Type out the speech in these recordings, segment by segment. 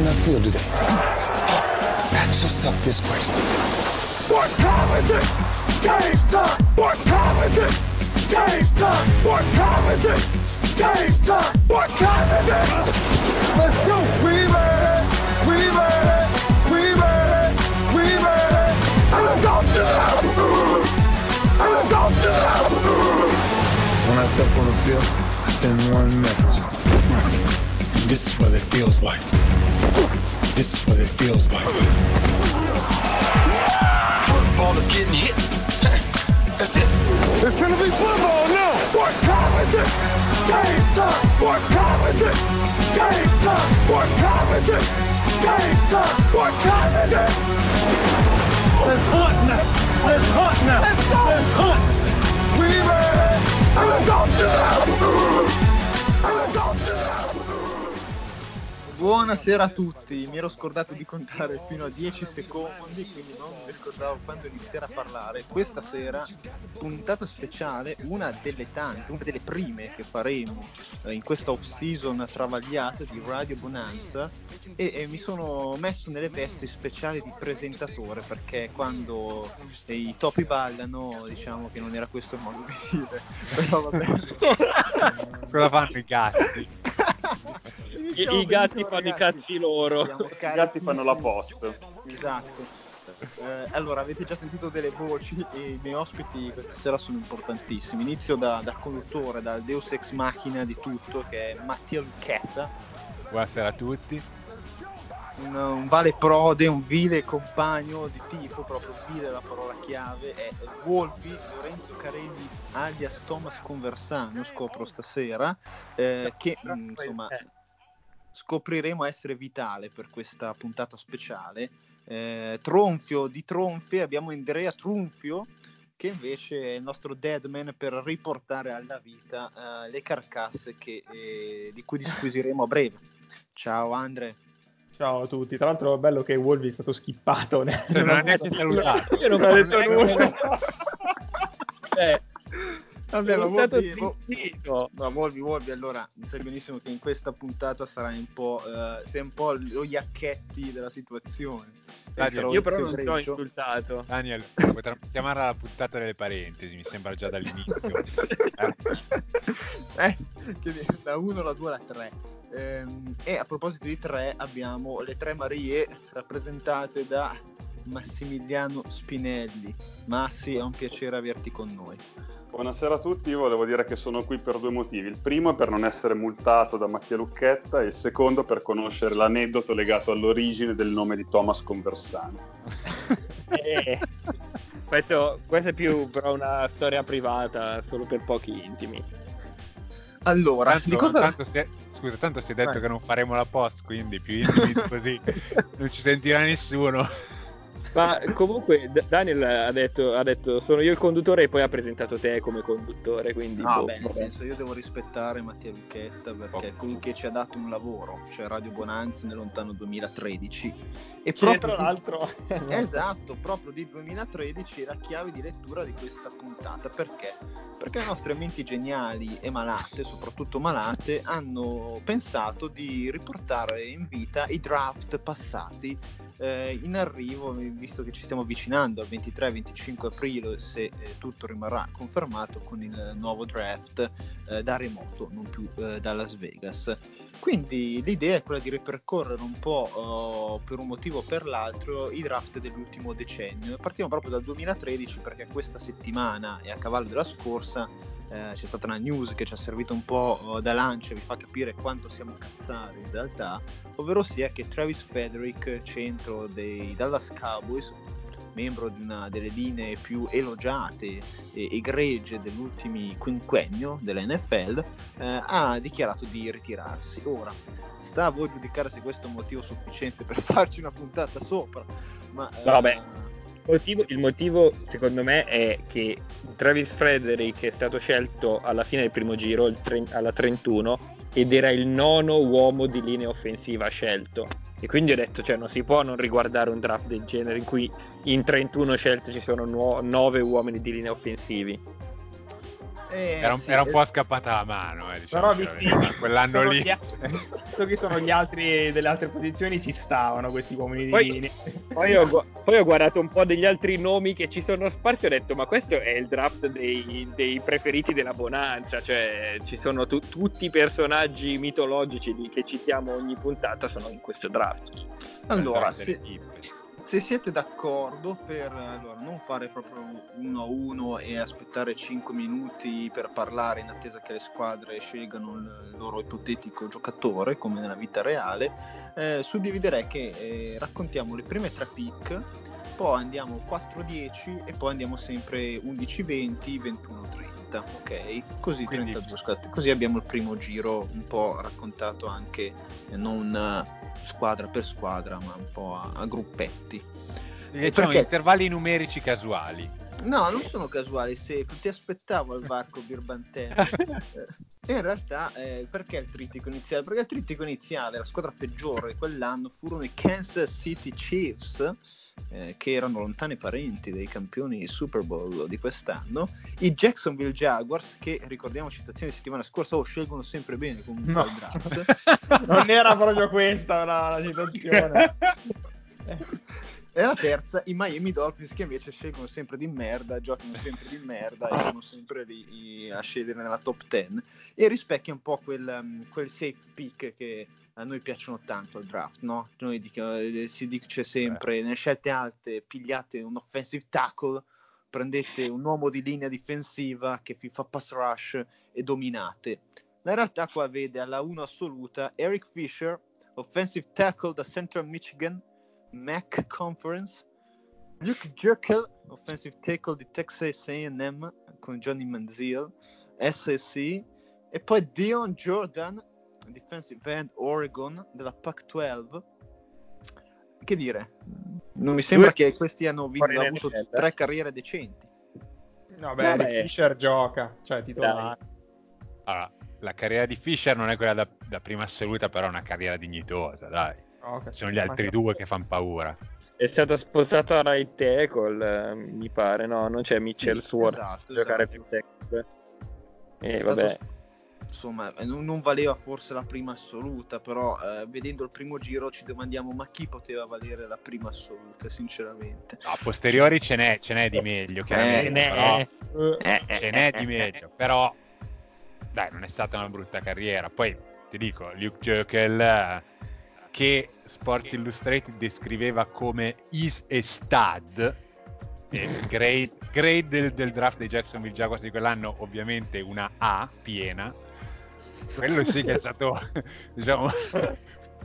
on that field today? Ask yourself this question. What time is it? Game time! What time is it? Game time! What time is it? Game time! What time is it? Let's go! We made it! We made it! We made it! We made it! And it's all done! And it's all done! When I step on the field, I send one message. and This is what it feels like. This is what it feels like. Football is getting hit. That's it. It's gonna be football now. What time is it? Game time. What time is it? Game time. What time is it? Game time. What time is it? Let's hunt now. Let's hunt now. Let's go. Let's hunt. We made it. And it's all done. And it's all done. Buonasera a tutti, mi ero scordato di contare fino a 10 secondi, quindi non mi ricordavo quando iniziare a parlare. Questa sera, puntata speciale, una delle tante, una delle prime che faremo eh, in questa off-season travagliata di Radio Bonanza e, e mi sono messo nelle vesti speciali di presentatore perché quando i topi ballano diciamo che non era questo il modo di dire, però vabbè. Cosa fanno i gatti? I, Iniziamo i gatti fanno i cazzi loro. I gatti fanno la post. Esatto. Eh, allora, avete già sentito delle voci e i miei ospiti questa sera sono importantissimi. Inizio da- dal conduttore, dal Deus Ex Machina di tutto, che è Mattia Lucchetta, Buonasera a tutti. un, un vale prode, un vile compagno di tifo, proprio vile è la parola chiave, è Volpi Lorenzo Carelli alias Thomas Conversano, scopro stasera, eh, che mh, insomma scopriremo essere vitale per questa puntata speciale. Eh, tronfio di tronfie abbiamo Andrea Trunfio che invece è il nostro deadman per riportare alla vita eh, le carcasse che, eh, di cui disquisiremo a breve. Ciao Andre. Ciao a tutti. Tra l'altro è bello che Wolvi è stato skippato. ne- Cioè, non ha neanche salutato. Io non ho detto nulla. Eh, Vabbè, ma Volpi, ma Volpi, Volpi, allora sai benissimo che in questa puntata sarai un po', eh, sei un po' lo Iacchetti della situazione. Daniel, Io però non ti ho insultato. Daniel, potremmo chiamarla la puntata delle parentesi, mi sembra già dall'inizio. Eh, Eh, la 1, la 2, la 3. e a proposito di 3 abbiamo le tre Marie rappresentate da Massimiliano Spinelli. Massi, è un piacere averti con noi. Buonasera a tutti, io volevo dire che sono qui per due motivi. Il primo è per non essere multato da Mattia Lucchetta e il secondo per conoscere l'aneddoto legato all'origine del nome di Thomas Conversano. Eh, questo, questa è più però una storia privata, solo per pochi intimi. Allora, di tanto, cosa... tanto si è- scusa, tanto si è detto Vai. che non faremo la post, quindi più intimi di così non ci sentirà nessuno. Ma comunque Daniel ha detto, ha detto sono io il conduttore e poi ha presentato te come conduttore, quindi... No, boh, beh, nel senso io devo rispettare Mattia Lucchetta perché è Oh. colui che ci ha dato un lavoro, cioè Radio Bonanza nel lontano 2013. E Che proprio tra l'altro... Esatto, proprio di 2013 è la chiave di lettura di questa puntata. Perché? Perché le nostre menti geniali e malate, soprattutto malate, hanno pensato di riportare in vita i draft passati eh, in arrivo, visto che ci stiamo avvicinando al 23-25 aprile, se eh, tutto rimarrà confermato con il nuovo draft eh, da remoto, non più eh, da Las Vegas. Quindi l'idea è quella di ripercorrere un po' oh, per un motivo o per l'altro i draft dell'ultimo decennio. Partiamo proprio dal 2013 perché questa settimana e a cavallo della scorsa eh, c'è stata una news che ci ha servito un po' oh, da lancia, vi fa capire quanto siamo cazzari in realtà, ovvero sia che Travis Frederick, centro dei Dallas Cowboys, membro di una delle linee più elogiate e egregie dell'ultimo quinquennio dell'NFL, eh, ha dichiarato di ritirarsi. Ora, sta a voi giudicare se questo è un motivo sufficiente per farci una puntata sopra, ma... eh, Vabbè. Motivo, il motivo, secondo me è che Travis Frederick è stato scelto alla fine del primo giro, tre- alla 31, ed era il nono uomo di linea offensiva scelto. E quindi ho detto, cioè, non si può non riguardare un draft del genere in cui in 31 scelte ci sono 9 uomini di linea offensivi. Eh, Era un, sì, era un po' scappata la mano, eh, diciamo, Però visti quell'anno lì. gli altri- visto che sono gli altri delle altre posizioni ci stavano questi uomini di Poi- linea. Poi ho, poi ho guardato un po' degli altri nomi che ci sono sparsi e ho detto ma questo è il draft dei, dei preferiti della Bonanza, cioè ci sono tu- tutti i personaggi mitologici di- che citiamo ogni puntata sono in questo draft. Allora, se. Se siete d'accordo per allora, non fare proprio uno a uno e aspettare 5 minuti per parlare in attesa che le squadre scelgano il loro ipotetico giocatore, come nella vita reale, eh, suddividerei che eh, raccontiamo le prime tre pick, poi andiamo 4-10 e poi andiamo sempre 11-20, 21-30, ok? Così, Quindi- 32 scusate, così abbiamo il primo giro un po' raccontato anche eh, non squadra per squadra, ma un po' a, a gruppetti. Diciamo perché- intervalli numerici casuali. No, non sono casuali, se ti aspettavo al varco Birbantelli. Eh, in realtà, eh, perché il trittico iniziale? Perché il trittico iniziale, la squadra peggiore di quell'anno, furono i Kansas City Chiefs, eh, che erano lontani parenti dei campioni Super Bowl di quest'anno, i Jacksonville Jaguars, che ricordiamo citazione di settimana scorsa, oh, scelgono sempre bene comunque No. al draft. Non era proprio questa la, la situazione. E la terza, i Miami Dolphins che invece scelgono sempre di merda, giocano sempre di merda e sono sempre lì a scegliere nella top 10 e rispecchia un po' quel, um, quel safe pick che a noi piacciono tanto al draft, no? Noi dico- eh, si dice sempre nelle scelte alte pigliate un offensive tackle, prendete un uomo di linea difensiva che vi fa pass rush e dominate. La realtà qua vede alla 1 assoluta Eric Fisher, offensive tackle da Central Michigan, MAC Conference, Luke Jekyll, offensive tackle di Texas A&M con Johnny Manziel, SSC, e poi Dion Jordan, defensive end Oregon della Pac-12. Che dire? Non mi sembra che questi hanno vi- fuori in avuto tre carriere decenti. No, beh, Vabbè. Fisher gioca, cioè titolare. Allora, la carriera di Fisher non è quella da, da prima assoluta, però è una carriera dignitosa, dai. Ok. Sono gli altri Ma- due che fanno paura. È stato spostato a right tackle, eh, mi pare, no? Non c'è Mitchell Sì, Swartz esatto, a giocare esatto. più tackle. E È stato- vabbè, insomma, eh, non, non valeva forse la prima assoluta, però eh, vedendo il primo giro ci domandiamo ma chi poteva valere la prima assoluta, sinceramente. No, a posteriori ce n'è, ce n'è di meglio, chiaramente, ne però. Eh, ce n'è di meglio, però dai, non è stata una brutta carriera. Poi ti dico, Luke Jekyll eh, che Sports Illustrated descriveva come is a stud e grade, grade del, del draft dei Jacksonville Jaguars di quell'anno ovviamente una A piena. Quello sì che è stato, diciamo,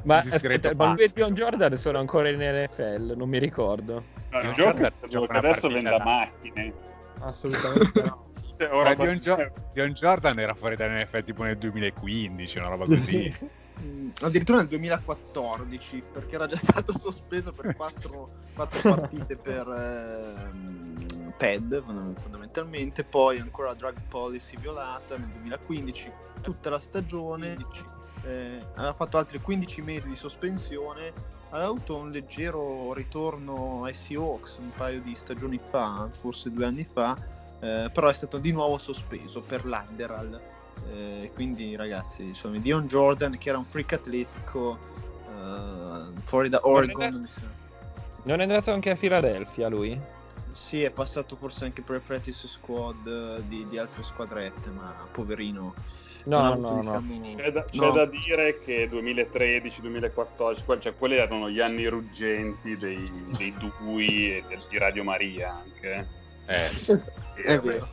Ma aspetta, il Bambù e. Dion Jordan sono ancora in NFL, non mi ricordo. No, il gioco Jordan gioca adesso da- macchine. assolutamente no. Cioè, Dion Jordan era fuori dall'NFL tipo nel 2015, una roba così. Mm, addirittura nel 2014 perché era già stato sospeso per quattro, quattro partite per ehm, PED fond- fondamentalmente poi ancora la drug policy violata nel 2015 tutta la stagione eh, aveva fatto altri 15 mesi di sospensione aveva avuto un leggero ritorno ai Seahawks un paio di stagioni fa forse due anni fa eh, però è stato di nuovo sospeso per l'Adderal eh, quindi ragazzi sono Dion Jordan che era un freak atletico eh, fuori da Oregon mi sa. Non è andato anche a Filadelfia lui? sì è passato forse anche per il practice squad eh, di, di altre squadrette ma poverino No, non no, avuto, no. diciamo- C'è, da, c'è no. da dire che 2013-2014, que- cioè quelli erano gli anni ruggenti dei, dei Dui e del- di Radio Maria anche. Eh, E, è vero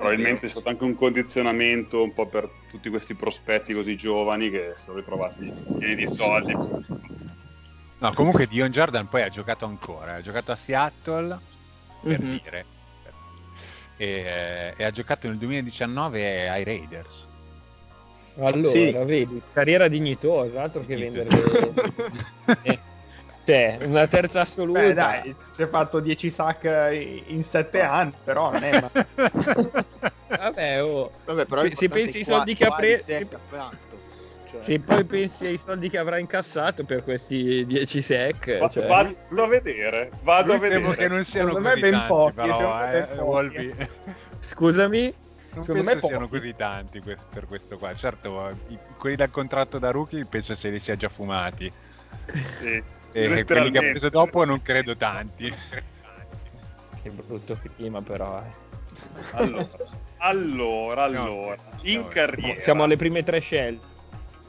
Probabilmente è stato anche un condizionamento un po' per tutti questi prospetti così giovani che sono ritrovati pieni di soldi. No, comunque Dion Jordan poi ha giocato ancora, ha giocato a Seattle per Mhm. dire e, e ha giocato nel 2019 ai Raiders. Allora, Sì. vedi, carriera dignitosa, altro che vendere... Eh, cioè, una terza assoluta. Beh, dai, si è fatto 10 sack in 7 anni, però non è ma... Vabbè, oh. Vabbè, però Se- pensi ai qua- soldi che ha preso-. Cioè, Se poi pensi ai soldi che avrà incassato per questi 10 sec, Va- cioè... Vado a vedere, vado a Lui temo vedere. che non siano Secondo me così ben tanti, pochi, però, eh, ben. Scusami? Non Secondo penso me siano pochi. così tanti que- per questo qua. Certo, i- quelli dal contratto da rookie penso se li sia già fumati. Sì, sì, E quelli che ha preso dopo non credo tanti. Che brutto clima, però. eh. Allora, allora, allora, no, in no. carriera. Siamo alle prime tre scelte.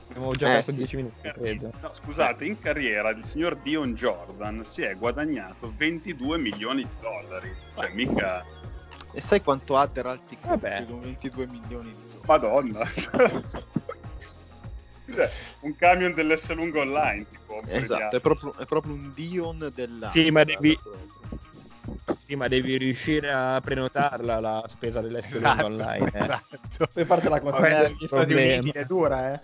Abbiamo già Eh, fatto sì. 10 minuti, in credo. no, scusate, in carriera il signor Dion Jordan si è guadagnato 22 milioni di dollari. Cioè, mica. E sai quanto ha Deralti con 22 milioni di soldi? Madonna. Cos'è? un camion dell'S lungo online. Tipo, Esatto, è proprio, è proprio un Dion della. Sì, ma devi- Sì, ma devi riuscire a prenotarla la spesa dell'essere Esatto, online. eh. esatto. Per fartela il negli Stati. Uniti è dura, eh.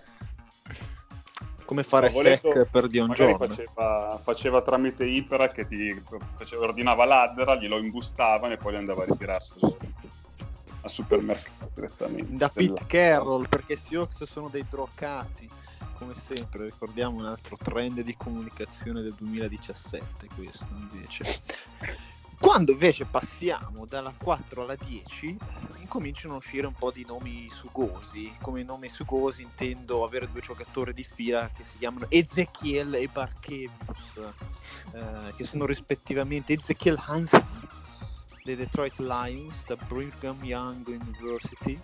Come fare sec per Dion Jordan. faceva, faceva tramite Ipera che ti faceva- ordinava l'Addera, glielo imbustavano e poi andava a ritirarselo al supermercato direttamente. Da Pete Della- Carroll, perché Seahawks sono dei droccati. Come sempre, ricordiamo un altro trend di comunicazione del 2017. Questo invece. Quando invece passiamo dalla 4 alla 10, eh, incominciano a uscire un po' di nomi sugosi. Come nomi sugosi intendo avere due giocatori di fila che si chiamano Ezekiel e Barkevius, eh, che sono rispettivamente Ezekiel Hansen dei Detroit Lions da Brigham Young University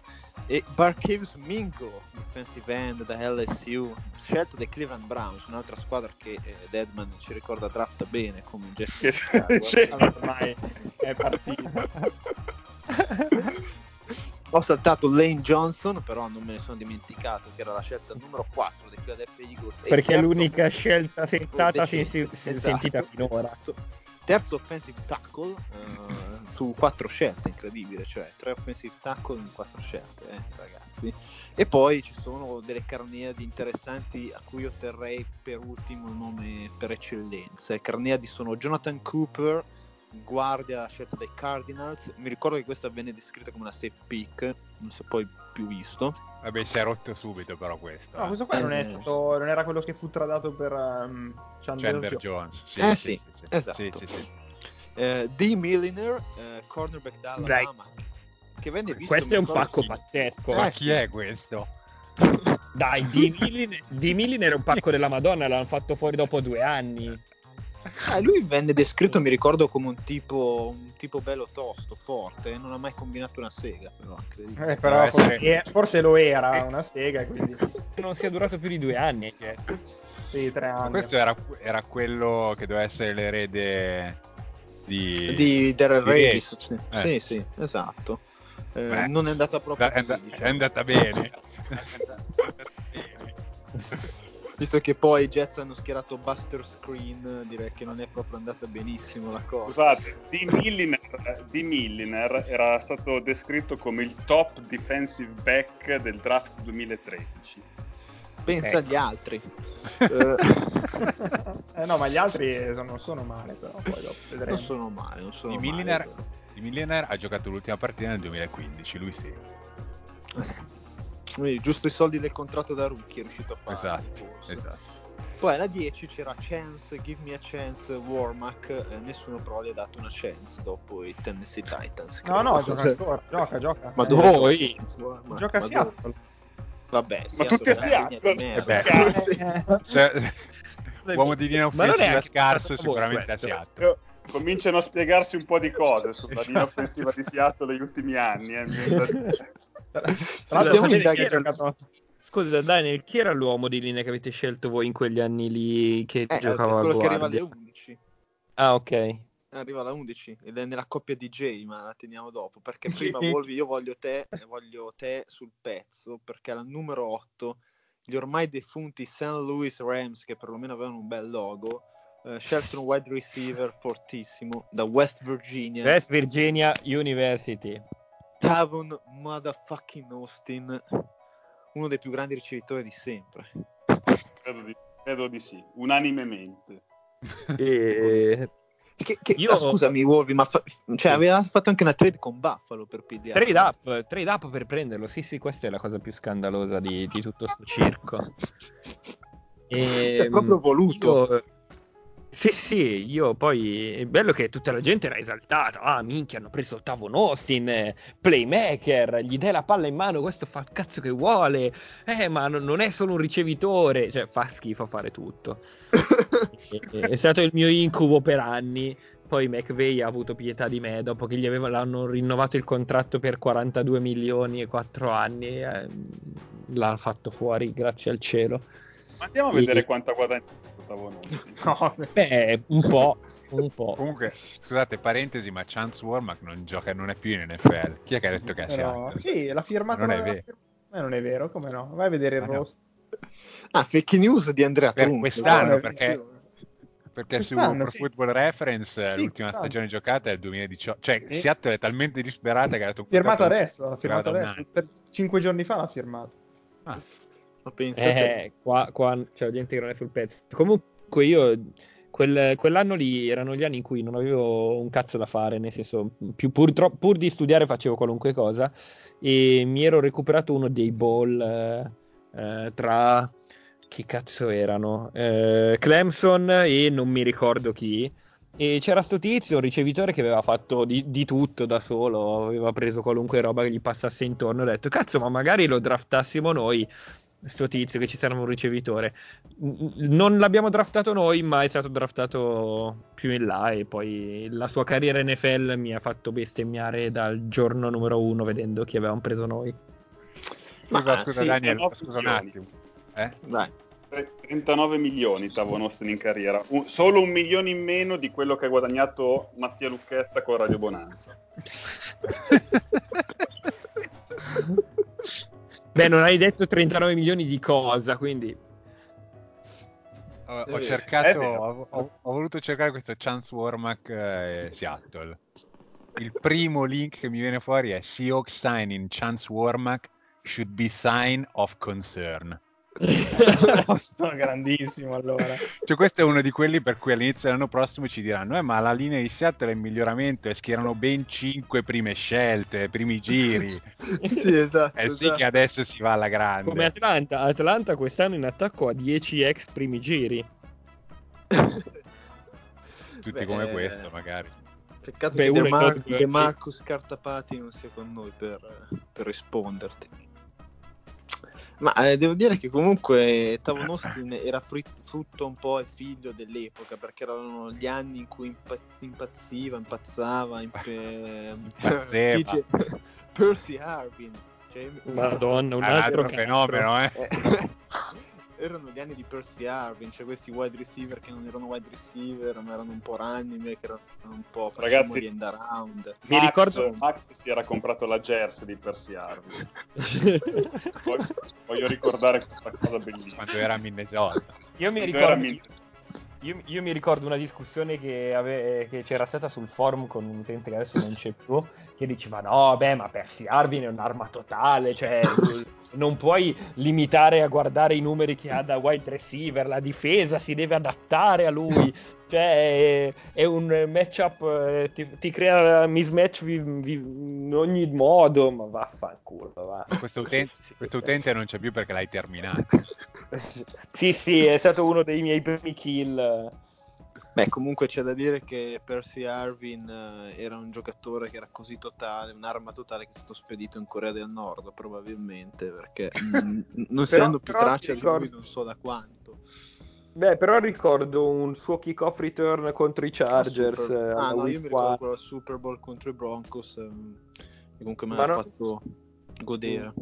e Barkevius Mingo, defensive end da LSU, scelto dai Cleveland Browns, un'altra squadra che eh, Deadman ci ricorda draft bene come sì. Allora, ormai è partita. Ho saltato Lane Johnson, però non me ne sono dimenticato che era la scelta numero 4 dei Philadelphia Eagles. Perché è l'unica scelta sensata decente, sen- sen- esatto. sentita finora. Terzo offensive tackle eh, su quattro scelte, incredibile, cioè tre offensive tackle in quattro scelte, eh, ragazzi. E poi ci sono delle carneadi interessanti a cui io terrei per ultimo il nome per eccellenza. Le carneadi sono Jonathan Cooper, guardia scelta dai Cardinals. Mi ricordo che questa venne descritta come una safe pick, non si è poi più visto. Vabbè, si è rotto subito però questo. No, eh. questo qua non, è Eh, stato, non era quello che fu tradato per um, Chandler Chandler Jones. Jones. Sì, Eh sì, sì, sì, esatto. Sì, sì, sì. Eh, D. Milliner, eh, cornerback da Alabama, che venne visto... Questo è un pacco pazzesco. Eh, Ma sì. chi è questo? Dai, di Milliner, di Milliner è un pacco della Madonna, l'hanno fatto fuori dopo due anni. Eh, lui venne descritto, mi ricordo, come un tipo, un tipo bello tosto, forte, non ha mai combinato una sega, però. Eh, però Deve forse, eh, forse lo era una sega, quindi Non sia durato più di due anni. Che... sì, tre Ma anni. questo era, era quello che doveva essere l'erede di... Di Darrell di Davis, sì. Eh. sì, sì, esatto. Eh, Beh, non è andata proprio È, and- così, è diciamo. andata bene. È andata bene. Visto che poi i Jets hanno schierato Buster Screen, direi che non è proprio andata benissimo la cosa. Scusate, di Milliner, di Milliner era stato descritto come il top defensive back del draft 2013. Pensa Ecco. agli altri. Eh, no, ma gli altri sono- non sono male, però poi dopo vedremo. non sono male, non sono Di male. Milliner, vero. di Milliner ha giocato l'ultima partita nel 2015, lui sì. Giusto i soldi del contratto da rookie è riuscito a fare. Esatto, forse. esatto. Poi alla 10 c'era Chance, Give Me a Chance, Warmack, eh, nessuno però gli ha dato una chance dopo i Tennessee Titans. No, credo. no, gioca ancora, gioca, gioca. Ma Eh, dove Poi- Warmack? Gioca a Ma Seattle. dove? Vabbè, Ma tutti a Seattle merda. Sì. Eh, Cioè, uomo di linea offensiva scarso sicuramente a. Seattle. Cominciano a spiegarsi un po' di cose sulla Esatto. linea offensiva di Seattle negli ultimi anni. eh, Tra l'altro, Stiamo sapete chi giocato- Scusa, Daniel, chi era l'uomo di linea che avete scelto voi in quegli anni lì che Eh, giocava a quello che arriva guardia? alle 11. Ah, ok. Arriva alla 11 ed è nella coppia DJ, ma la teniamo dopo. Perché prima Wolvi, io voglio te, voglio te sul pezzo. Perché alla numero 8, gli ormai defunti St. Louis Rams, che perlomeno avevano un bel logo, eh, scelgono un wide receiver fortissimo da West Virginia, West Virginia University. Tavon Motherfucking Austin, uno dei più grandi ricevitori di sempre. Credo di, credo di sì, unanimemente. E... Che, che- Io- ah, scusami, Wolvi, ma fa- cioè, aveva fatto anche una trade con Buffalo per pigliare. Trade up, trade up per prenderlo. Sì, sì, questa è la cosa più scandalosa di, di tutto sto circo. E, Cioè, proprio voluto. io- Sì, sì, io poi è bello che tutta la gente era esaltata. Ah, minchia, hanno preso Tavon Austin, eh, playmaker, gli dai la palla in mano, questo fa il cazzo che vuole. Eh, ma non non è solo un ricevitore, cioè fa schifo fare tutto. è, è stato il mio incubo per anni. Poi McVeigh ha avuto pietà di me dopo che gli aveva, l'hanno rinnovato il contratto per 42 milioni e 4 anni. eh, l'ha fatto fuori, grazie al cielo. Ma andiamo a E- vedere quanto ha Tavon Austin. No, Beh, un po', un po'. Comunque, scusate, parentesi, ma Chance Warmack non gioca, non è più in NFL. Chi è che ha detto che è a però- Seattle? sì, l'ha firmato. Non è vero. Ma non è vero, come no? Vai a vedere il Ah, no. roster. Ah, fake news di Andrea Per Trump. quest'anno, perché-. Perché su Quest'anno, Pro sì. Football Reference Sì, l'ultima quest'anno. stagione giocata è il 2018. Cioè, Sì. Seattle è talmente disperata che ha dato Firmato adesso, firmato adesso. Per- Cinque giorni fa l'ha firmato. Ah, Ma pensate, Eh, qua, qua c'è la gente che non è sul pezzo. Comunque io quel- quell'anno lì erano gli anni in cui non avevo un cazzo da fare, nel senso, più, pur, tro- pur di studiare facevo qualunque cosa e mi ero recuperato uno dei ball eh, eh, tra chi cazzo erano? Eh, Clemson e non mi ricordo chi. E c'era sto tizio, un ricevitore che aveva fatto di, di tutto da solo, aveva preso qualunque roba che gli passasse intorno. Ho detto, cazzo, ma magari lo draftassimo noi sto tizio che ci serve un ricevitore. Non l'abbiamo draftato noi, ma è stato draftato più in là e poi la sua carriera NFL mi ha fatto bestemmiare dal giorno numero uno vedendo chi avevamo preso noi. Scusa, Ma, scusa sì, Daniel, scusa un attimo. Eh? dai. 39 milioni Tavon Austin in carriera, Un- solo un milione in meno di quello che ha guadagnato Mattia Lucchetta con Radio Bonanza. Beh, non hai detto 39 milioni di cosa, quindi Ho, ho Eh, cercato, ho, ho- ho voluto cercare questo Chance Warmack eh, Seattle. Il primo link che mi viene fuori è Seahawks signing Chance Warmack should be sign of concern. Sono grandissimo allora. Cioè, questo è uno di quelli per cui all'inizio dell'anno prossimo ci diranno: Eh, ma la linea di Seattle è in miglioramento e schierano ben 5 prime scelte, primi giri. sì, esatto. Eh sì, esatto. che adesso si va alla grande. come Atlanta, Atlanta quest'anno in attacco ha 10 ex primi giri. Tutti Beh, come questo, magari. Peccato Beh, che De, Mar-. De Marcus Cartapati non sia con noi per, per risponderti. Ma eh, devo dire che comunque Tavon Austin era frutto un po' e figlio dell'epoca, perché erano gli anni in cui impazz- impazziva, impazzava, impe- Impazzeva. dice- Percy Harvin. Cioè, Madonna, un altro altro fenomeno, eh. Erano gli anni di Percy Harvin, cioè questi wide receiver che non erano wide receiver, ma erano un po' running back, erano un po' Ragazzi- di end around. Mi Max, ricordo- Max si era comprato la jersey di Percy Harvin. Voglio, voglio ricordare questa cosa bellissima. Quando era a Minnesota. Io mi ricordo. Io, io mi ricordo una discussione che, ave- che c'era stata sul forum con un utente che adesso non c'è più, che diceva no, beh, ma Percy Harvin è un'arma totale, cioè non puoi limitare a guardare i numeri che ha da wide receiver, la difesa si deve adattare a lui, cioè è, è un matchup, eh, ti, ti crea mismatch vi- vi- in ogni modo, ma vaffanculo, va. Questo utente, questo utente non c'è più perché l'hai terminato. Sì, sì, è stato uno dei miei primi kill. Beh, comunque c'è da dire che Percy Harvin eh, era un giocatore che era così totale, un'arma totale che è stato spedito in Corea del Nord, probabilmente, perché mm, non essendo più però traccia di lui ricordo- non so da quanto. Beh, però ricordo un suo kick-off return contro i Chargers. Super- eh, Ah no, io mi ricordo quello Super Bowl contro i Broncos, ehm, che comunque mi ha no- fatto godere.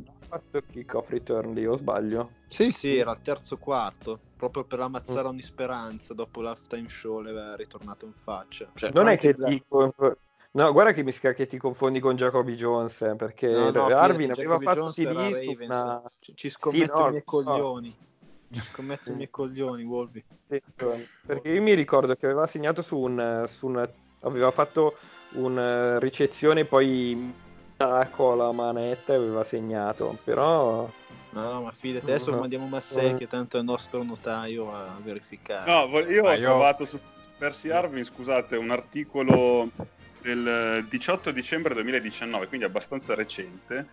Il kick-off return lì, o sbaglio? Sì, sì, era al terzo quarto, proprio per Mm. ammazzare ogni speranza, dopo l'halftime show le aveva ritornato in faccia. Cioè, Non è che ti... No, guarda che mi sa che ti confondi con Jacoby Jones, eh, perché No, no, Arvin aveva Jacoby fatto sì era lì una... Ci, ci scommetto no, i miei coglioni. Ci scommetto i miei coglioni, Wolby. Sì, perché io mi ricordo che aveva segnato su un... Su una... Aveva fatto una ricezione poi con la manetta e aveva segnato, però... No, no, ma fidati, adesso No. mandiamo Massei che tanto è il nostro notaio a verificare. No, io Ma ho io- trovato su Percy Harvin, scusate, un articolo del 18 dicembre 2019, quindi abbastanza recente,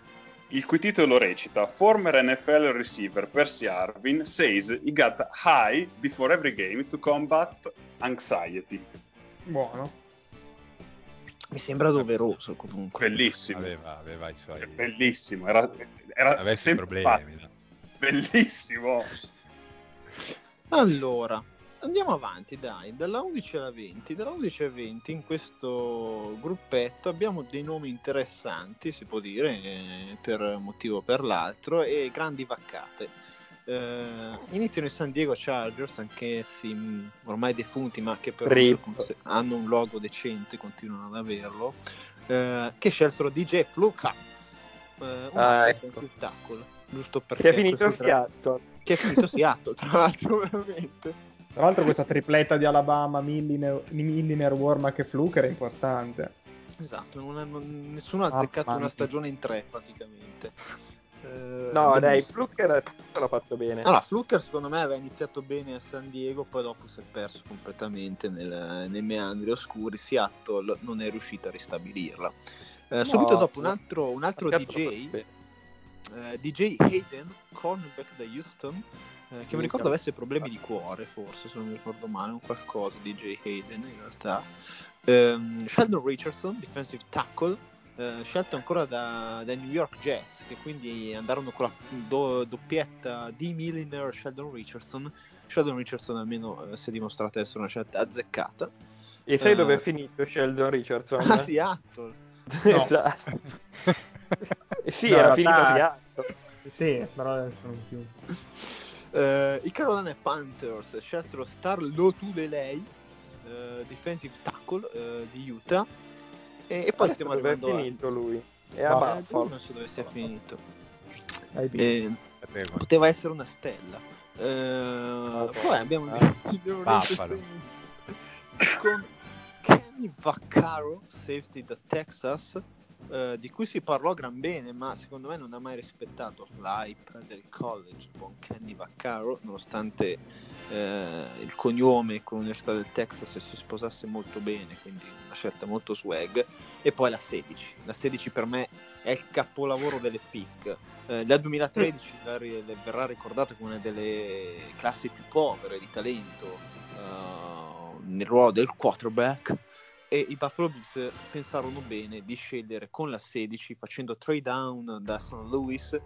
il cui titolo recita Former NFL receiver Percy Arvin says he got high before every game to combat anxiety. Buono. Mi sembra doveroso comunque. Bellissimo. Aveva, aveva i suoi... Bellissimo. Era, era Avesse sempre problemi. fatto. Bellissimo. Allora, andiamo avanti, dai, dalla 11 alla 20. Dalla 11 alla 20 in questo gruppetto abbiamo dei nomi interessanti, si può dire, eh, per un motivo o per l'altro, e grandi vaccate. Eh, iniziano i San Diego Chargers, anch'essi mh, ormai defunti, ma che però hanno un logo decente, continuano ad averlo, eh, che scelsero DJ Fluka, eh, un Ah, ecco. tackle, giusto perché Che è finito a Seattle. che è finito Seattle, tra l'altro, veramente. Tra l'altro questa tripletta di Alabama, Milliner, Milliner Warmack e Fluke era importante. Esatto, non hanno- nessuno ha Ah, azzeccato mamma una stagione in tre praticamente. Eh, No, dai. Fluker l'ha fatto bene. Allora, Fluker secondo me aveva iniziato bene a San Diego, poi dopo si è perso completamente nel- nei meandri oscuri. Seattle non è riuscita a ristabilirla. Eh, No, subito dopo un altro, un altro DJ, eh, DJ Hayden, cornerback da Houston, eh, che mi ricordo avesse problemi di cuore, forse, se non mi ricordo male, un qualcosa, DJ Hayden in realtà. Ehm, Sheldon Richardson, defensive tackle, eh, scelto ancora da- dai New York Jets, che quindi andarono con la do- doppietta di Milliner Sheldon Richardson. Sheldon Richardson almeno eh, si è dimostrata essere una scelta azzeccata. E sai Eh. dove è finito Sheldon Richardson? Ah, Seattle. esatto. Eh sì, No, era in finito a Seattle. Sì, però adesso non più. Eh, I Carolina Panthers scelsero Star Lotulelei, eh, defensive tackle eh, di Utah. E, e poi Adesso stiamo dove è arrivando a... finito lui? È Ah, a Eh, Buffalo. non so dove sia finito. Eh, poteva essere una stella. Eh, poi abbiamo Ah. Saints con Kenny Vaccaro, safety da Texas, eh, di cui si parlò gran bene, ma secondo me non ha mai rispettato l'hype del college. Buon Kenny Vaccaro, nonostante eh, il cognome con l'Università del Texas si sposasse molto bene, quindi una scelta molto swag. E poi la 16. La 16 per me è il capolavoro delle pick. Eh, 2013 la ri- le- verrà ricordato come una delle classi più povere di talento eh, nel ruolo del quarterback e i Buffalo Bills pensarono bene di scegliere con la 16 facendo trade down da St. Louis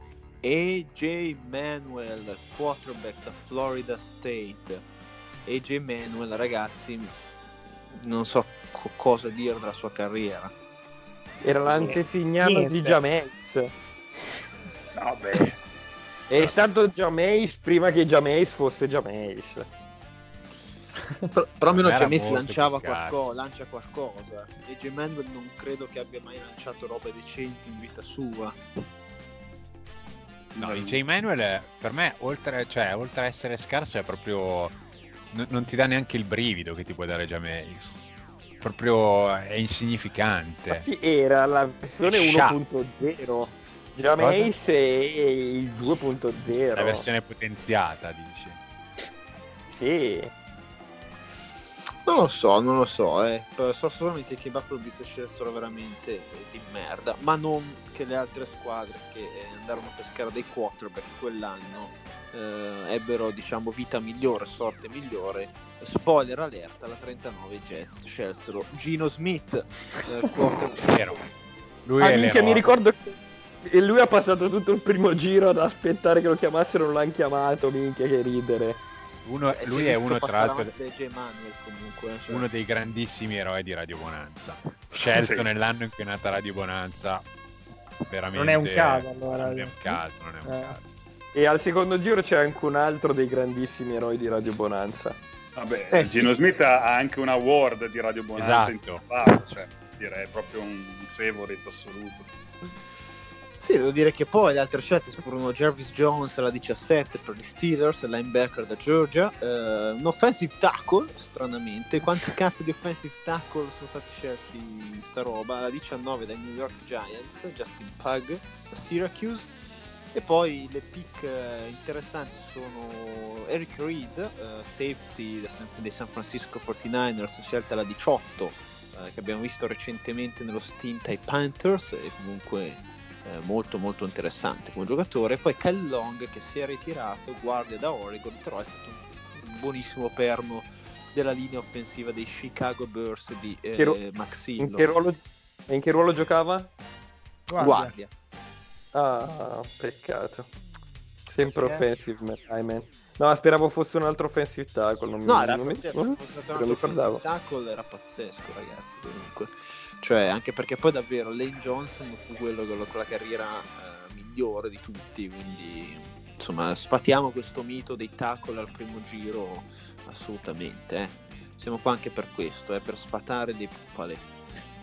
AJ Manuel quarterback da Florida State AJ Manuel ragazzi non so co- cosa dire della sua carriera Era l'antesignano di Jameis. Vabbè. È stato Jameis prima che Jameis fosse Jameis. Però, però almeno James lanciava qualcosa, lancia qualcosa AJ Manuel non credo che abbia mai lanciato robe decenti in vita sua No, DJ Manuel è- per me, oltre, cioè, oltre a essere scarso, è proprio. n- non ti dà neanche il brivido che ti può dare Jameis. Proprio è insignificante. Ma sì, era la versione Scià. 1.0. Jameis è il 2.0. La versione potenziata, dici. Sì. Non lo so, non lo so, eh. so solamente che i Buffalo Bills scelsero veramente di merda, ma non che le altre squadre che eh, andarono a pescare dei quarterback quell'anno eh, ebbero, diciamo, vita migliore, sorte migliore. Spoiler alert, alla 39 i Jets scelsero Gino Smith, eh, quarterback. Vero. Lui Ah, è minchia, mi ricordo che e lui ha passato tutto il primo giro ad aspettare che lo chiamassero, non l'hanno chiamato, minchia che ridere. Uno- Eh, lui è uno, tra l'altro, Manuel comunque. cioè. uno dei grandissimi eroi di Radio Bonanza. Scelto Sì. nell'anno in cui è nata Radio Bonanza. Veramente. Non è un caso, allora. Non è un caso, non è un Eh. caso. E al secondo giro c'è anche un altro dei grandissimi eroi di Radio Bonanza. Vabbè, Eh, sì. Gino Smith ha anche un award di Radio Bonanza Esatto. intitolato, cioè, direi proprio un favorite assoluto. Sì, devo dire che poi le altre scelte furono Jarvis Jones alla 17 per gli Steelers, linebacker da Georgia, eh, un offensive tackle, stranamente. Quanti cazzo di offensive tackle sono stati scelti in sta roba? Alla 19 dai New York Giants, Justin Pug da Syracuse. E poi le pick eh, interessanti sono Eric Reed, eh, safety dei San Francisco 49ers, scelta alla 18, eh, che abbiamo visto recentemente nello stint ai Panthers e comunque eh, molto molto interessante come giocatore. Poi Kel Long che si è ritirato, guardia da Oregon, però è stato un buonissimo perno della linea offensiva dei Chicago Bears di eh, Che ro- Maxillo. In che, ruolo, in che ruolo giocava? Guarda. Guardia. Ah, peccato. Sempre Perché? offensive, man. man. No, speravo fosse un altro offensive tackle. Non No, mi, era non mi- tackle era pazzesco, ragazzi, comunque. Cioè, anche perché poi davvero Lane Johnson fu quello con la, carriera eh, migliore di tutti, quindi insomma, sfatiamo questo mito dei tackle al primo giro assolutamente, eh. Siamo qua anche per questo, eh, per sfatare dei bufale.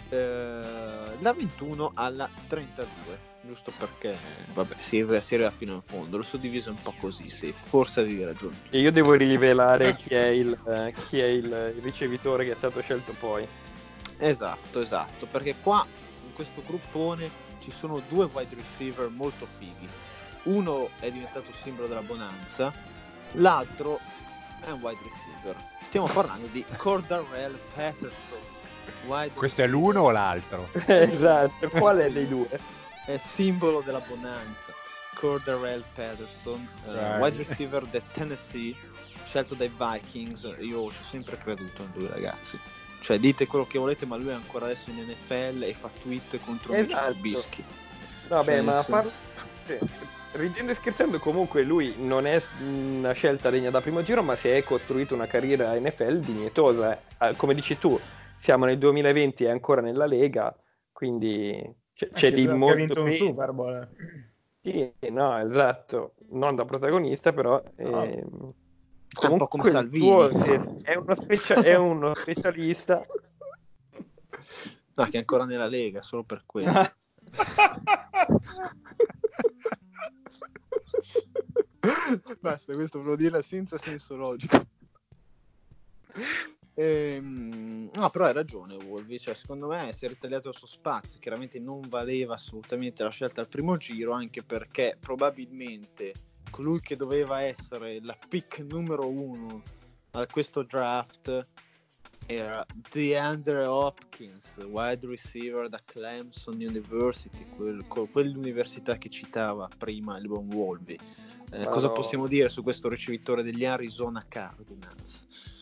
Eh, da 21 alla 32, giusto perché, vabbè, si arriva, fino in fondo, l'ho suddiviso un po' così, sì, forse avevi ragione. E io devo rivelare chi è, il, eh, chi è il ricevitore che è stato scelto poi. Esatto, esatto, perché qua in questo gruppone ci sono due wide receiver molto fighi. Uno è diventato simbolo della bonanza, l'altro è un wide receiver. Stiamo parlando di Cordarrelle Patterson. wide Questo è receiver. l'uno o l'altro? esatto, qual è dei due? È simbolo della bonanza. Cordarrelle Patterson, Dai. wide receiver del Tennessee, scelto dai Vikings. Io ci ho sempre creduto in lui, ragazzi. Cioè, dite quello che volete, ma lui è ancora adesso in NFL e fa tweet contro Mitch Esatto. Trubisky. Vabbè, Cioè, ma a par- senso- cioè, ridendo e scherzando, comunque lui non è una scelta degna da primo giro, ma si è costruito una carriera NFL dignitosa. Eh, Come dici tu, siamo nel 2020 e ancora nella Lega, quindi c'è, c'è Eh, di che ha molto vinto un. Super Bowl. Sì, no, esatto, non da protagonista, però No. ehm, È un po' come Salvini. è uno, specia- è uno specialista. No, che è ancora nella Lega, solo per quello. Basta, questo volevo dirla senza senso logico. Ehm, no, però hai ragione, Wolvi. Cioè, secondo me si è ritagliato il suo spazio. Chiaramente non valeva assolutamente la scelta al primo giro, anche perché probabilmente colui che doveva essere la pick numero uno a questo draft era DeAndre Hopkins, wide receiver da Clemson University, quel- quell'università che citava prima il buon Wolby. Eh, cosa no. possiamo dire su questo ricevitore degli Arizona Cardinals?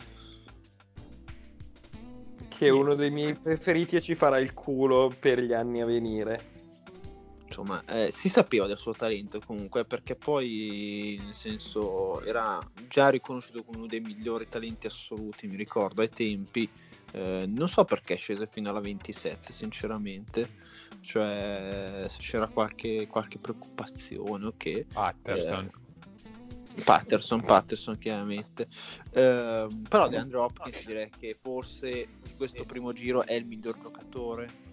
che è uno dei miei preferiti e ci farà il culo per gli anni a venire. Insomma, eh, si sapeva del suo talento comunque, perché poi, nel senso, era già riconosciuto come uno dei migliori talenti assoluti, mi ricordo, ai tempi. Eh, non so perché è sceso fino alla 27, sinceramente. Cioè, se c'era qualche, qualche preoccupazione o che. Patterson. Patterson, Patterson chiaramente. Ehm, però DeAndre Hopkins direi che forse di questo primo giro è il miglior giocatore.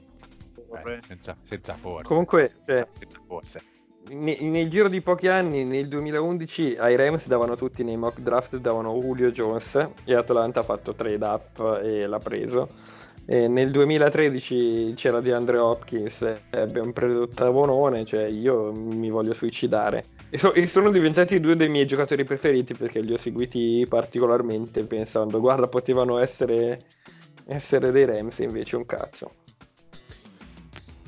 Beh, senza, senza forse. Comunque, cioè, senza, senza forse. ne- nel giro di pochi anni, nel 2011, ai Rams davano tutti nei mock draft, davano Julio Jones e Atlanta ha fatto trade up e l'ha preso. E nel 2013 c'era di Andre Hopkins abbiamo preso ottavonone, cioè io mi voglio suicidare. E, so- e sono diventati due dei miei giocatori preferiti perché li ho seguiti particolarmente pensando, guarda, potevano essere, essere dei Rams e invece un cazzo.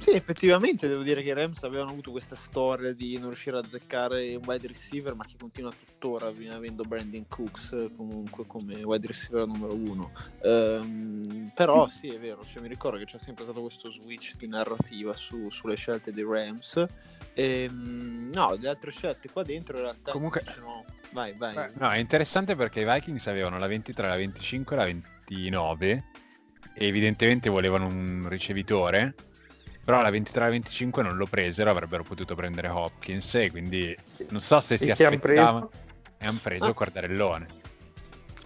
Sì, effettivamente devo dire che i Rams avevano avuto questa storia di non riuscire a azzeccare un wide receiver, ma che continua tuttora, avendo Brandon Cooks eh, comunque come wide receiver numero uno. Ehm, però sì, è vero, cioè, mi ricordo che c'è sempre stato questo switch di narrativa su- sulle scelte dei Rams. Ehm, no, le altre scelte qua dentro in realtà Comunque- sono... Vai, vai. Beh, no, è interessante perché i Vikings avevano la 23, la 25 e la 29 e evidentemente volevano un ricevitore, però la 23 e la 25 non lo presero, avrebbero potuto prendere Hopkins e quindi non so se si E chi han aspettavano preso? e hanno preso Ah. Cordarellone.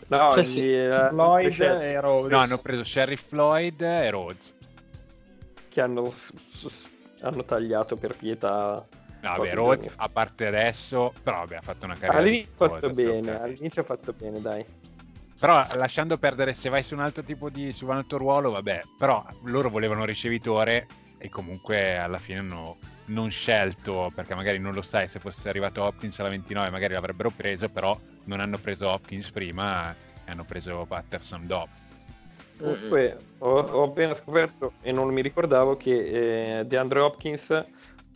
No, Cioè, sì, eh, scelte e Rhodes. No, hanno preso Sheriff Floyd e Rhodes. che hanno, hanno tagliato per pietà. No, vabbè, Rhodes a parte adesso, però vabbè, ha fatto una carriera All'inizio ha fatto bene, all'inizio ha fatto bene, dai. Però lasciando perdere se vai su un altro tipo di su un altro ruolo, vabbè, però loro volevano un ricevitore e comunque alla fine hanno non scelto, perché magari non lo sai se fosse arrivato Hopkins alla 29 magari l'avrebbero preso, però non hanno preso Hopkins prima e hanno preso Patterson dopo. Comunque ho, ho appena scoperto e non mi ricordavo che eh, DeAndre Hopkins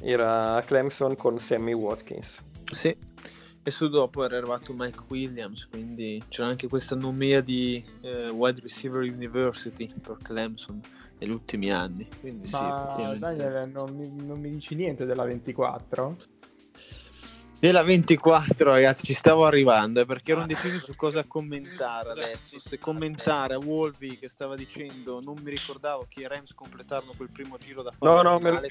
Era Clemson con Sammy Watkins. Sì. E su dopo era arrivato Mike Williams, quindi c'era anche questa nomea di eh, wide receiver university per Clemson negli ultimi anni. Quindi sì, Ma effettivamente. Daniel, non mi, non mi dici niente della 24? Della 24 ragazzi ci stavo arrivando eh, perché ero indeciso su cosa commentare adesso. se commentare a Wolvi che stava dicendo non mi ricordavo che i Rams completarono quel primo giro da fare No, no, me lo-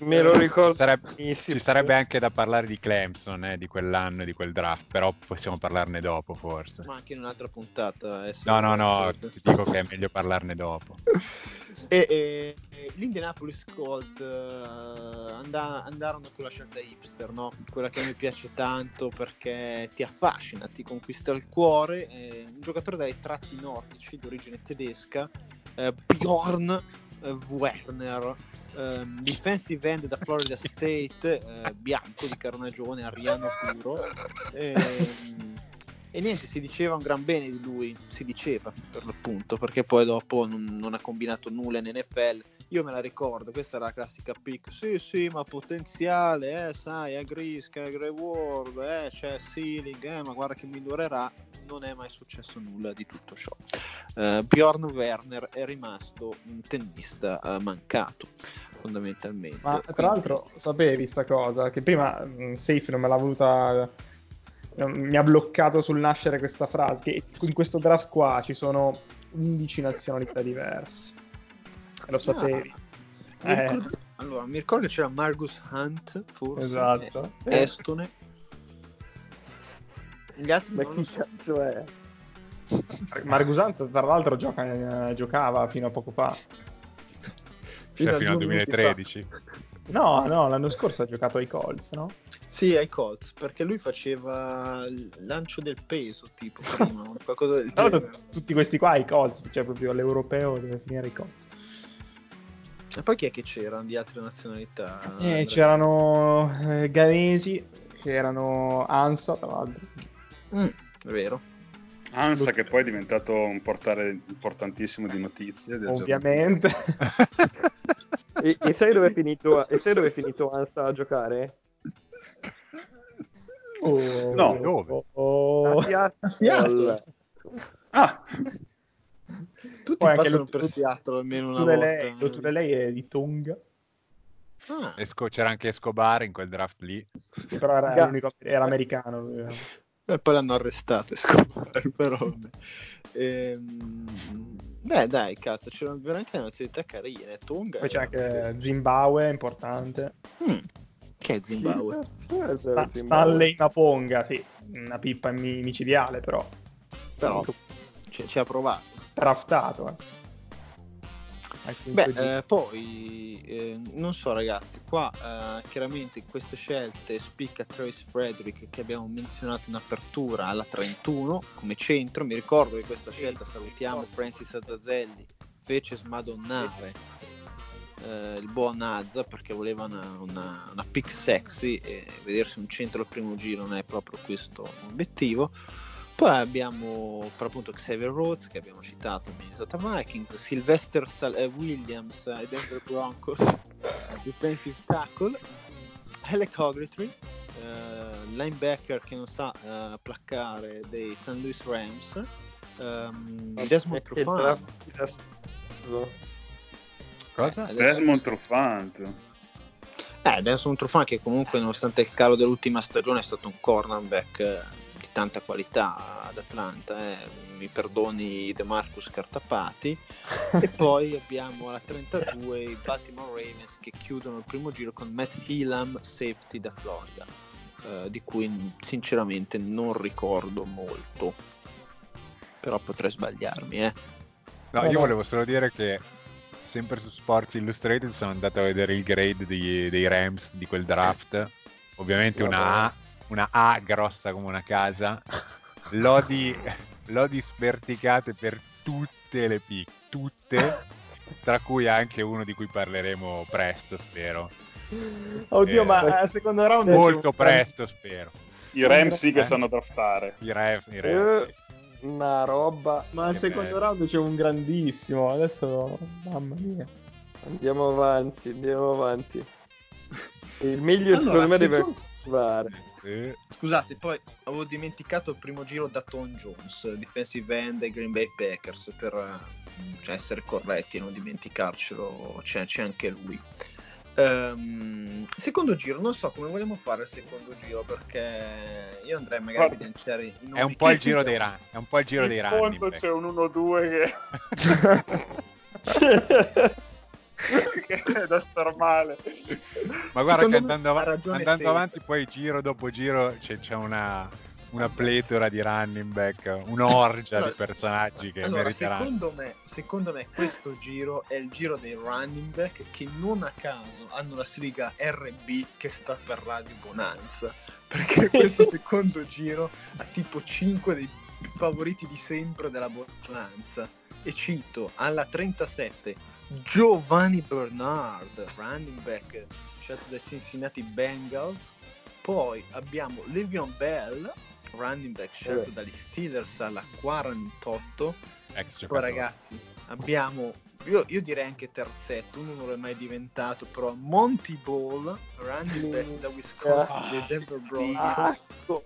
Me lo Eh, ricordo Ci sarebbe, ci sarebbe anche da parlare di Clemson, eh, di quell'anno e di quel draft, però possiamo parlarne dopo forse. ma anche in un'altra puntata eh, No, no, no, ti dico che è meglio parlarne dopo. e, e- e l'Indianapolis Colt eh, anda- andarono con la scelta hipster no? quella che me piace tanto perché ti affascina ti conquista il cuore eh, un giocatore dai tratti nordici di origine tedesca eh, Bjorn eh, Werner ehm, defensive end da Florida State eh, bianco di carnagione ariano puro ehm, e niente, si diceva un gran bene di lui, si diceva per l'appunto, perché poi dopo non, non ha combinato nulla in NFL. Io me la ricordo, questa era la classica pick. Sì, sì, ma potenziale, eh, sai, è Grisca, è Grey World, eh, c'è Ceiling, eh, ma guarda che migliorerà. Non è mai successo nulla di tutto ciò. Eh, Bjorn Werner è rimasto un tennista eh, mancato, fondamentalmente. Ma tra Quindi- l'altro sapevi sta cosa? Che prima mh, Safe non me l'ha voluta. Non- Mi ha bloccato sul nascere questa frase. Che in questo draft qua ci sono 11 nazionalità diverse. Lo sapevi? Ah, mi Eh. ricordo- allora, mi ricordo che c'era Margus Hunt, forse. Esatto. eh, Estone. Gli altri Ma chi so. cazzo è? Margusanza, tra l'altro, gioca- eh, giocava fino a poco fa. Cioè, a fino al due minuti 2013. No, no, l'anno scorso ha giocato ai Colts, no? Sì, ai Colts, perché lui faceva il lancio del peso, tipo, prima, o qualcosa del genere. tutti questi qua ai Colts, cioè proprio l'europeo deve finire ai Colts. E poi chi è che c'erano di altre nazionalità? Eh, c'erano eh, Ganesi, che erano Ansa, tra l'altro. Mm, è vero. Ansa che poi è diventato un portale importantissimo di notizie. del Ovviamente. E, e sai dove è finito, e sai dove è finito Ansa a giocare? Oh, No, dove? oh. A Seattle. Ah, Tutti Poi passano lo- per Seattle almeno una Lei, volta. lo lei è di Tonga, Ah, Esco- c'era anche Escobar in quel draft lì. però era, Ga- l'unico- era americano. e poi l'hanno arrestato, Escobar, però. Ehm, beh, dai, cazzo, c'erano veramente nazionalità carine. Tonga. Poi c'è era- anche Zimbabwe, importante. Mm, Che è Zimbabwe? Sta- Stanley Maponga, sì, una pippa mi- micidiale, però Però ci, ci ha provato. draftato. Eh. Beh, eh, poi eh, non so ragazzi, qua eh, chiaramente in queste scelte spicca Trace Frederick che abbiamo menzionato in apertura alla 31 come centro. Mi ricordo che questa scelta, salutiamo Francis Azzazelli, fece smadonnare eh, il buon Azza perché voleva una, una, una pick sexy e vedersi un centro al primo giro non è proprio questo l'obiettivo. Poi abbiamo per appunto Xavier Rhodes che abbiamo citato Minnesota Vikings, Sylvester Stal- eh, Williams ai Denver Broncos, defensive tackle, Alec Ogletree, eh, linebacker che non sa eh, placcare dei St. Louis Rams, ehm, Desmond draft- Cosa? Eh, Desmond Truffant. Eh, Desmond Trufant che comunque nonostante il calo dell'ultima stagione è stato un cornerback eh, di tanta qualità ad Atlanta, eh. mi perdoni De Marcus Cartapati. e poi abbiamo alla 32 i Baltimore Ravens che chiudono il primo giro con Matt Elam, safety da Florida, eh, di cui sinceramente non ricordo molto. Però potrei sbagliarmi, eh. No, io no. volevo solo dire che sempre su Sports Illustrated sono andato a vedere il grade dei, dei Rams di quel draft. Ovviamente una A, una A grossa come una casa. Lodi, lodi sverticate per tutte le pick, tutte, tra cui anche uno di cui parleremo presto, spero. Oddio, eh, ma al secondo round Molto presto, spero. I Rams sì che sanno draftare. I Rams, i Rams, Eh, Una roba. Ma al secondo bello. round c'è un grandissimo. Adesso, mamma mia. Andiamo avanti, andiamo avanti. Il meglio Allora, secondo me deve arrivare. Sì. Scusate, poi avevo dimenticato il primo giro da Tom Jones, defensive end dei Green Bay Packers, per eh, cioè, essere corretti e non dimenticarcelo, c'è, c'è anche lui. Ehm, secondo giro, non so come vogliamo fare il secondo giro perché io andrei magari a evidenziare i nomi È un po' il giro dei run, è un po' il giro In dei fondo running back. c'è un 1-2 che... che è da star male. Ma guarda Secondo che andando, av- andando avanti poi giro dopo giro c'è, c'è una, una pletora di running back, un'orgia Allora- di personaggi che Allora, meriteranno. secondo me, secondo me questo giro è il giro dei running back che non a caso hanno la sliga RB che sta per Radio Bonanza. Perché questo secondo giro ha tipo 5 dei favoriti di sempre della Bonanza. E cito alla 37 Giovanni Bernard, running back scelto dai Cincinnati Bengals. Poi abbiamo Le'Veon Bell, running back scelto Eh. dagli Steelers alla 48. Ex Poi ragazzi, abbiamo, io, io direi anche terzetto, uno non lo è mai diventato, però Monty Ball, running back da Wisconsin, Ah, dei Denver Broncos. Marco.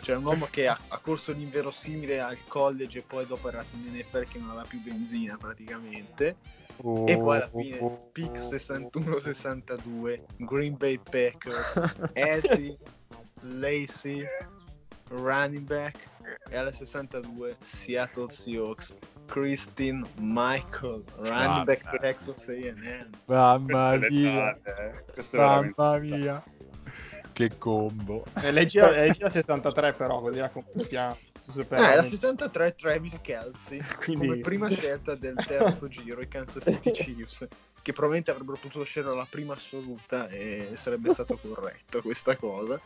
Cioè un uomo che ha, ha corso l'inverosimile al college e poi dopo è arrivato in NFL che non aveva più benzina praticamente. E poi alla fine pick 61-62, Green Bay Packers, Eddie, Lacey, running back e alla 62 Seattle Seahawks, Christine Michael, running back Basta. Texas A&M. Mamma è mia, eh. È mamma letale. mia. Che combo. Eh, leggi la 63 però, così la compiamo. Ah, è la 63 Travis Kelsey Quindi- come prima scelta del terzo giro i Kansas City Chiefs che probabilmente avrebbero potuto scegliere la prima assoluta e sarebbe stato corretto questa cosa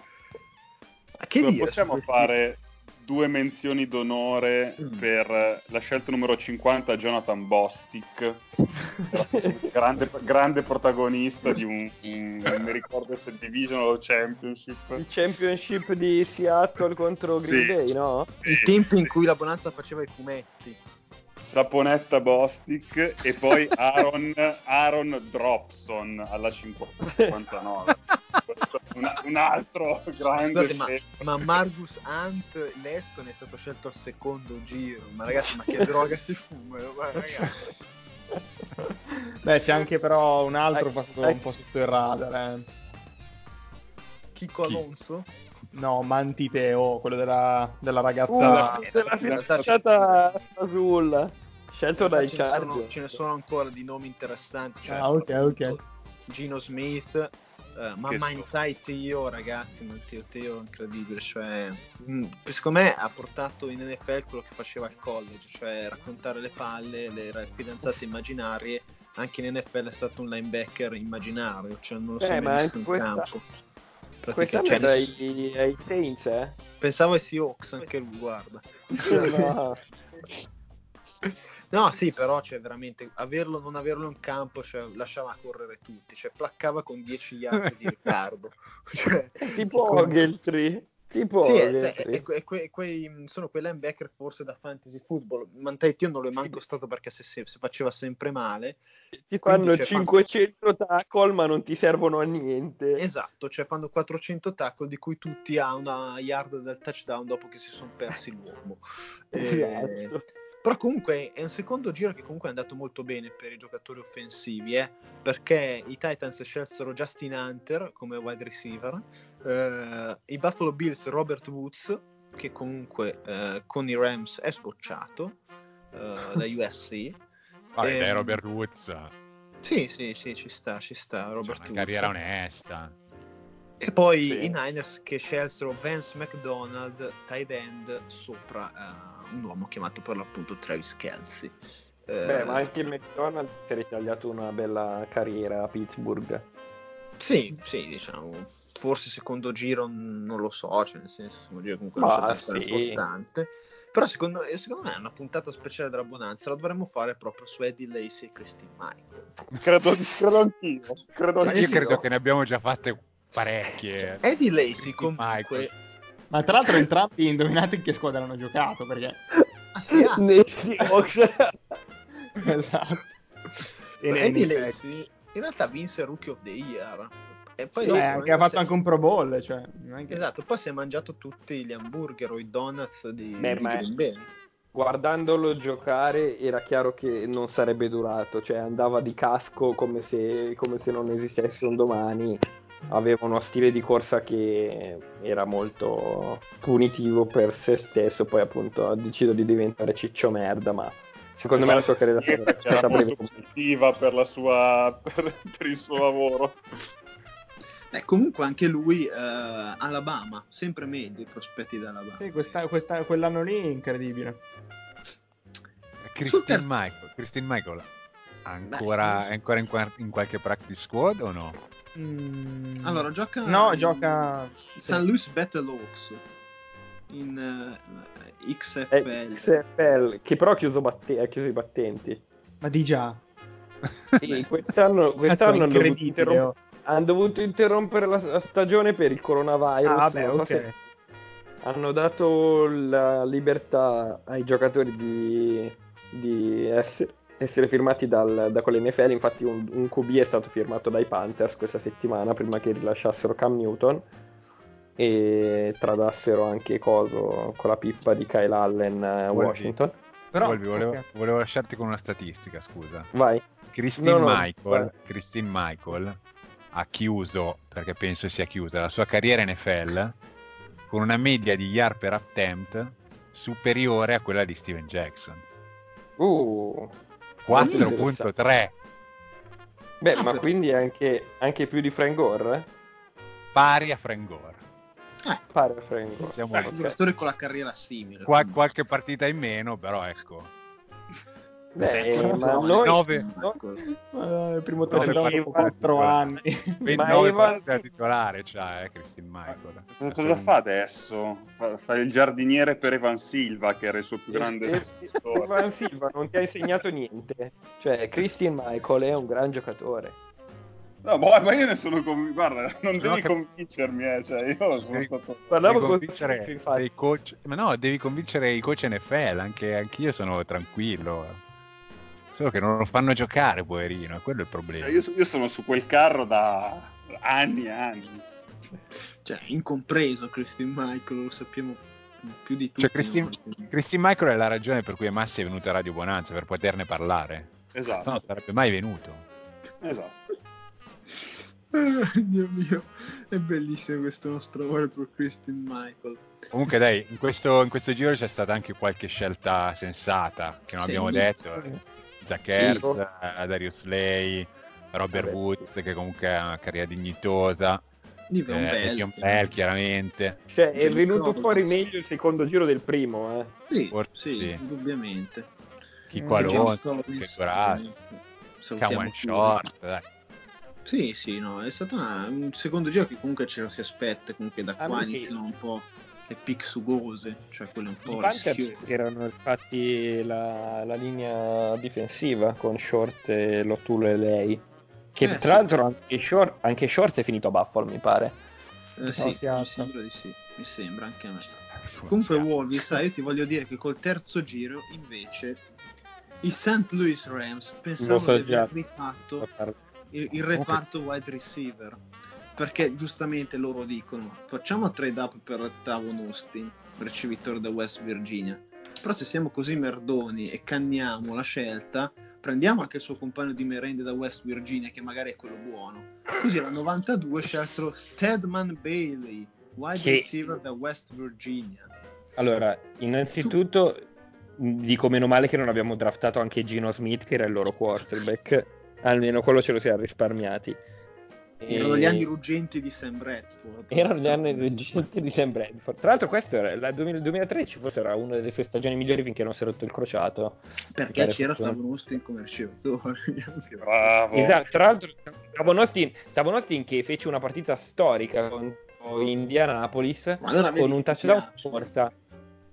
che Non dire possiamo su questi- fare due menzioni d'onore Mm. per la scelta numero 50 Jonathan Bostic grande, grande protagonista di un, un- non mi ricordo se Divisional o Championship Il championship di Seattle contro Green Sì. Bay, no? il tempo in cui la Bonanza faceva i fumetti Saponetta Bostic e poi Aaron, Aaron Dropson alla 59 Questo è un, un altro grande Scusate, ma, ma Margus Hunt Leston è stato scelto al secondo giro ma ragazzi ma che droga si fuma ma ragazzi Beh, c'è anche però un altro passato un po' sotto il radar. Eh. Chico Chi? No, Mantiteo, quello della, della Uh, ragazza. della in realtà c'è- fidanzata Azul, scelto dai Chargers. ce ne sono ancora di nomi interessanti. Cioè, Ah, ok, ok. Gino Smith, eh, ma Che Manti Teo, ragazzi, Manti Teo è incredibile. Cioè, mh, secondo me ha portato in NFL quello che faceva al college, cioè raccontare le palle, le fidanzate immaginarie. Anche in NFL è stato un linebacker immaginario, cioè non lo so Eh, ma mai visto anche in questa- campo. Quest'anno cioè, era ai, ai Saints, eh? Pensavo ai Seahawks, anche lui, guarda. No. No, sì, però cioè, veramente averlo non averlo in campo, cioè, lasciava correre tutti, cioè, placcava con 10 yard di ritardo. Cioè, tipo con-. Tipo Sì, è, è- è que- que- quei- sono quei linebacker forse da fantasy football. Mantetti io non lo è manco stato perché se, se- se faceva sempre male. Ti fanno c'è 500 tackle ma non ti servono a niente. Esatto, cioè fanno 400 tackle di cui tutti a una yard del touchdown dopo che si sono persi l'uomo. Eh, Esatto. Però comunque è un secondo giro che comunque è andato molto bene per i giocatori offensivi, eh, perché i Titans scelsero Justin Hunter come wide receiver, eh, i Buffalo Bills Robert Woods, che comunque eh, con i Rams è scocciato eh, da USC. Vabbè, dai, Ehm, Robert Woods. Sì, sì, sì, ci sta, ci sta Robert una Woods. carriera onesta. E poi Sì. i Niners che scelsero Vance McDonald, tight end, sopra eh, un uomo chiamato per l'appunto Travis Kelsey. Eh, Beh, ma anche il McDonald's si è ritagliato una bella carriera a Pittsburgh. Sì, sì, diciamo, forse secondo giro non lo so, cioè nel senso secondo giro comunque una scelta sì. importante. Però secondo, eh, secondo me è una puntata speciale della Bonanza, la dovremmo fare proprio su Eddie Lacey e Christine Michael. credo, credo anch'io credo Cioè, Io nel credo che ne abbiamo già fatte parecchie. Eddie Lacey Christine comunque... Michael. Ma tra l'altro entrambi indovinate in che squadra hanno giocato, perché... Ah, sì, ah. Nei Seahawks. esatto. E Eddie Lacey in realtà vinse Rookie of the Year E poi Sì, dopo, anche ha fatto si- anche un Pro Bowl, cioè, non è che- Esatto, poi si è mangiato tutti gli hamburger o i donuts di, Beh, di ma- Green Bay. Guardandolo giocare era chiaro che non sarebbe durato, cioè andava di casco come se, come se non esistesse un domani, aveva uno stile di corsa che era molto punitivo per se stesso, poi appunto ha deciso di diventare ciccio merda, ma secondo me la sua carriera Dieta che era stata breve. molto positiva per, la sua, per, per il suo lavoro. Beh, comunque anche lui, eh, Alabama, sempre meglio i prospetti d'Alabama. Sì, questa- questa- quell'anno lì è incredibile. Christine Super. Michael, Christine Michael ancora, è ancora in, qua- in qualche practice squad o no? Mm. Allora, gioca No, gioca... St. Louis Battlehawks in eh, È XFL. XFL, che però ha chiuso, batte- ha chiuso i battenti. Ma di già. E quest'anno, quest'anno hanno, dovuto incredibile, interrom- oh. Hanno dovuto interrompere la, stagione per il coronavirus. Ah, vabbè, non so ok. se- hanno dato la libertà ai giocatori di, di essere, essere firmati dal- da quell'NFL. Infatti, un, un QB è stato firmato dai Panthers questa settimana prima che rilasciassero Cam Newton e tradassero anche Coso con la pippa di Kyle Allen a Volvi. Washington. Però, Volvi, volevo, ok. volevo lasciarti con una statistica, scusa. Vai. Christine, No, no, Michael, vai. Christine Michael ha chiuso, perché penso sia chiusa, la sua carriera NFL con una media di yard per attempt superiore a quella di Steven Jackson. Uh, 4.3 Beh, Ah, ma per- quindi anche, anche più di Frank Gore? eh? pari a Frank Gore. Eh, Pare a Frank Gore. Siamo un ok. giocatore con la carriera simile. Qua- quindi. qualche partita in meno, però ecco. Beh, Però, ma no, noi... nove- no, Ma, eh, il primo No, touchdown perché- dopo 4 anni. 29 Evan- da titolare c'ha, eh, Christine Michael. Cosa, cosa fa adesso? Fa, fa il giardiniere per Evan Silva, che era il suo più grande E- e- storia. Evan Silva non ti ha insegnato niente. Cioè, Christian Michael è un gran giocatore. No, boh, ma io ne sono convinto. Guarda, non No, devi che- convincermi, eh. Cioè, io sono Devi- stato. Parlavo con dei coach, ma no, devi convincere i coach NFL, anche anch'io sono tranquillo. Solo che non lo fanno giocare, poverino, è quello il problema. Cioè, io, io sono su quel carro da anni e anni. Cioè, incompreso Christine Michael, lo sappiamo più di tutti. Cioè, Christine. Christine Michael è la ragione per cui Massi è venuto a Radio Bonanza, per poterne parlare. Esatto, No, non sarebbe mai venuto. esatto. Ah, Dio mio, è bellissimo questo nostro amore per Christine Michael. Comunque dai, in questo, in questo giro c'è stata anche qualche scelta sensata, che non Sì. abbiamo detto. Zach Sì. Ertz, eh, Darius Slay, Robert Vabbè. Woods, che comunque ha una carriera dignitosa. Di Von Eh, Bell. Le'Veon Bell, chiaramente. Cioè, è venuto Collins. fuori meglio il secondo giro del primo, eh. Sì, Forse sì, sì. indubbiamente. Kiko Anche James Alonso, Collins, che Dorato, ovviamente. Salutiamo. Short, dai. Sì, sì, no, è stato una- un secondo giro che comunque ce lo si aspetta, comunque da Ah, qua perché- iniziano un po' le pick sugose, cioè quelle un po' rischiose. erano infatti la, la linea difensiva con Short, e Lotul e lei. Che Eh, tra sì. l'altro anche Short, anche Short è finito a Buffalo, mi pare. Eh, sì, mi sembra di sì, mi sembra anche a me. Comunque Wolvi, sai, io ti voglio dire che col terzo giro invece i St. Louis Rams pensavo so di aver rifatto il, il reparto wide receiver perché giustamente loro dicono facciamo trade up per Tavon Austin ricevitore da West Virginia però se siamo così merdoni e canniamo la scelta prendiamo anche il suo compagno di merende da West Virginia che magari è quello buono così alla 92 scelsero Stedman Bailey wide Che- receiver da West Virginia Allora, innanzitutto dico meno male che non abbiamo draftato anche Gino Smith, che era il loro quarterback. Almeno quello ce lo siamo risparmiati. Erano gli anni ruggenti di Sam Bradford Erano gli anni reggenti di Sam Bradford. Tra l'altro, questo era il 2013, forse era una delle sue stagioni migliori finché non si è rotto il crociato. perché c'era fortuna. Tavon Austin come ricevatore Bravo. Esatto, tra l'altro, Tavon Austin, Tavon Austin che fece una partita storica contro Indianapolis allora con un touchdown su corsa.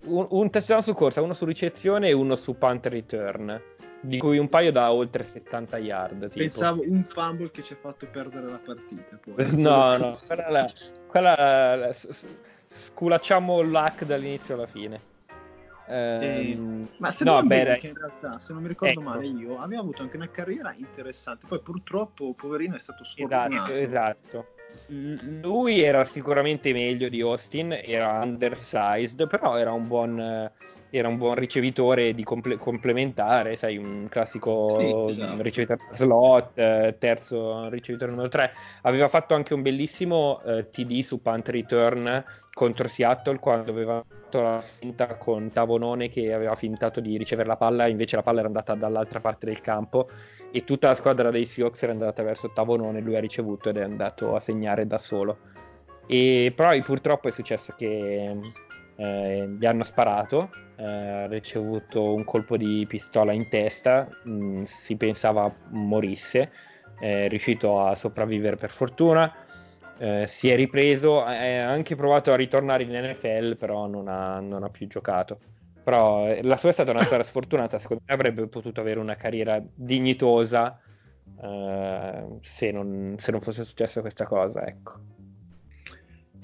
Un, un touchdown su corsa, uno su ricezione e uno su punt return. Di cui un paio da oltre 70 yard. Tipo. Pensavo un fumble che ci ha fatto perdere la partita. Poi. No, no, quella, la, quella la- sculacciamo l'hack dall'inizio alla fine. Ehm, Ma se no, non beh, bene in realtà, se non mi ricordo Ecco. male io, aveva avuto anche una carriera interessante. Poi purtroppo, poverino, è stato Esatto, sfortunato. esatto. L- Lui era sicuramente meglio di Austin, era undersized, però era un buon, eh, era un buon ricevitore di comple- complementare, sai, un classico Sì, esatto. ricevitore slot, eh, terzo ricevitore numero 3. Aveva fatto anche un bellissimo eh, TD su punt return contro Seattle quando aveva fatto la finta con Tavonone che aveva fintato di ricevere la palla, invece la palla era andata dall'altra parte del campo e tutta la squadra dei Seahawks era andata verso Tavonone, lui ha ricevuto ed è andato a segnare da solo. E poi purtroppo è successo che eh, gli hanno sparato, eh, ha ricevuto un colpo di pistola in testa, mh, si pensava morisse, è riuscito a sopravvivere per fortuna, eh, si è ripreso, ha anche provato a ritornare in NFL, però non ha, non ha più giocato. Però eh, la sua è stata una storia sfortunata, secondo me avrebbe potuto avere una carriera dignitosa eh, se, non, se non fosse successa questa cosa, ecco.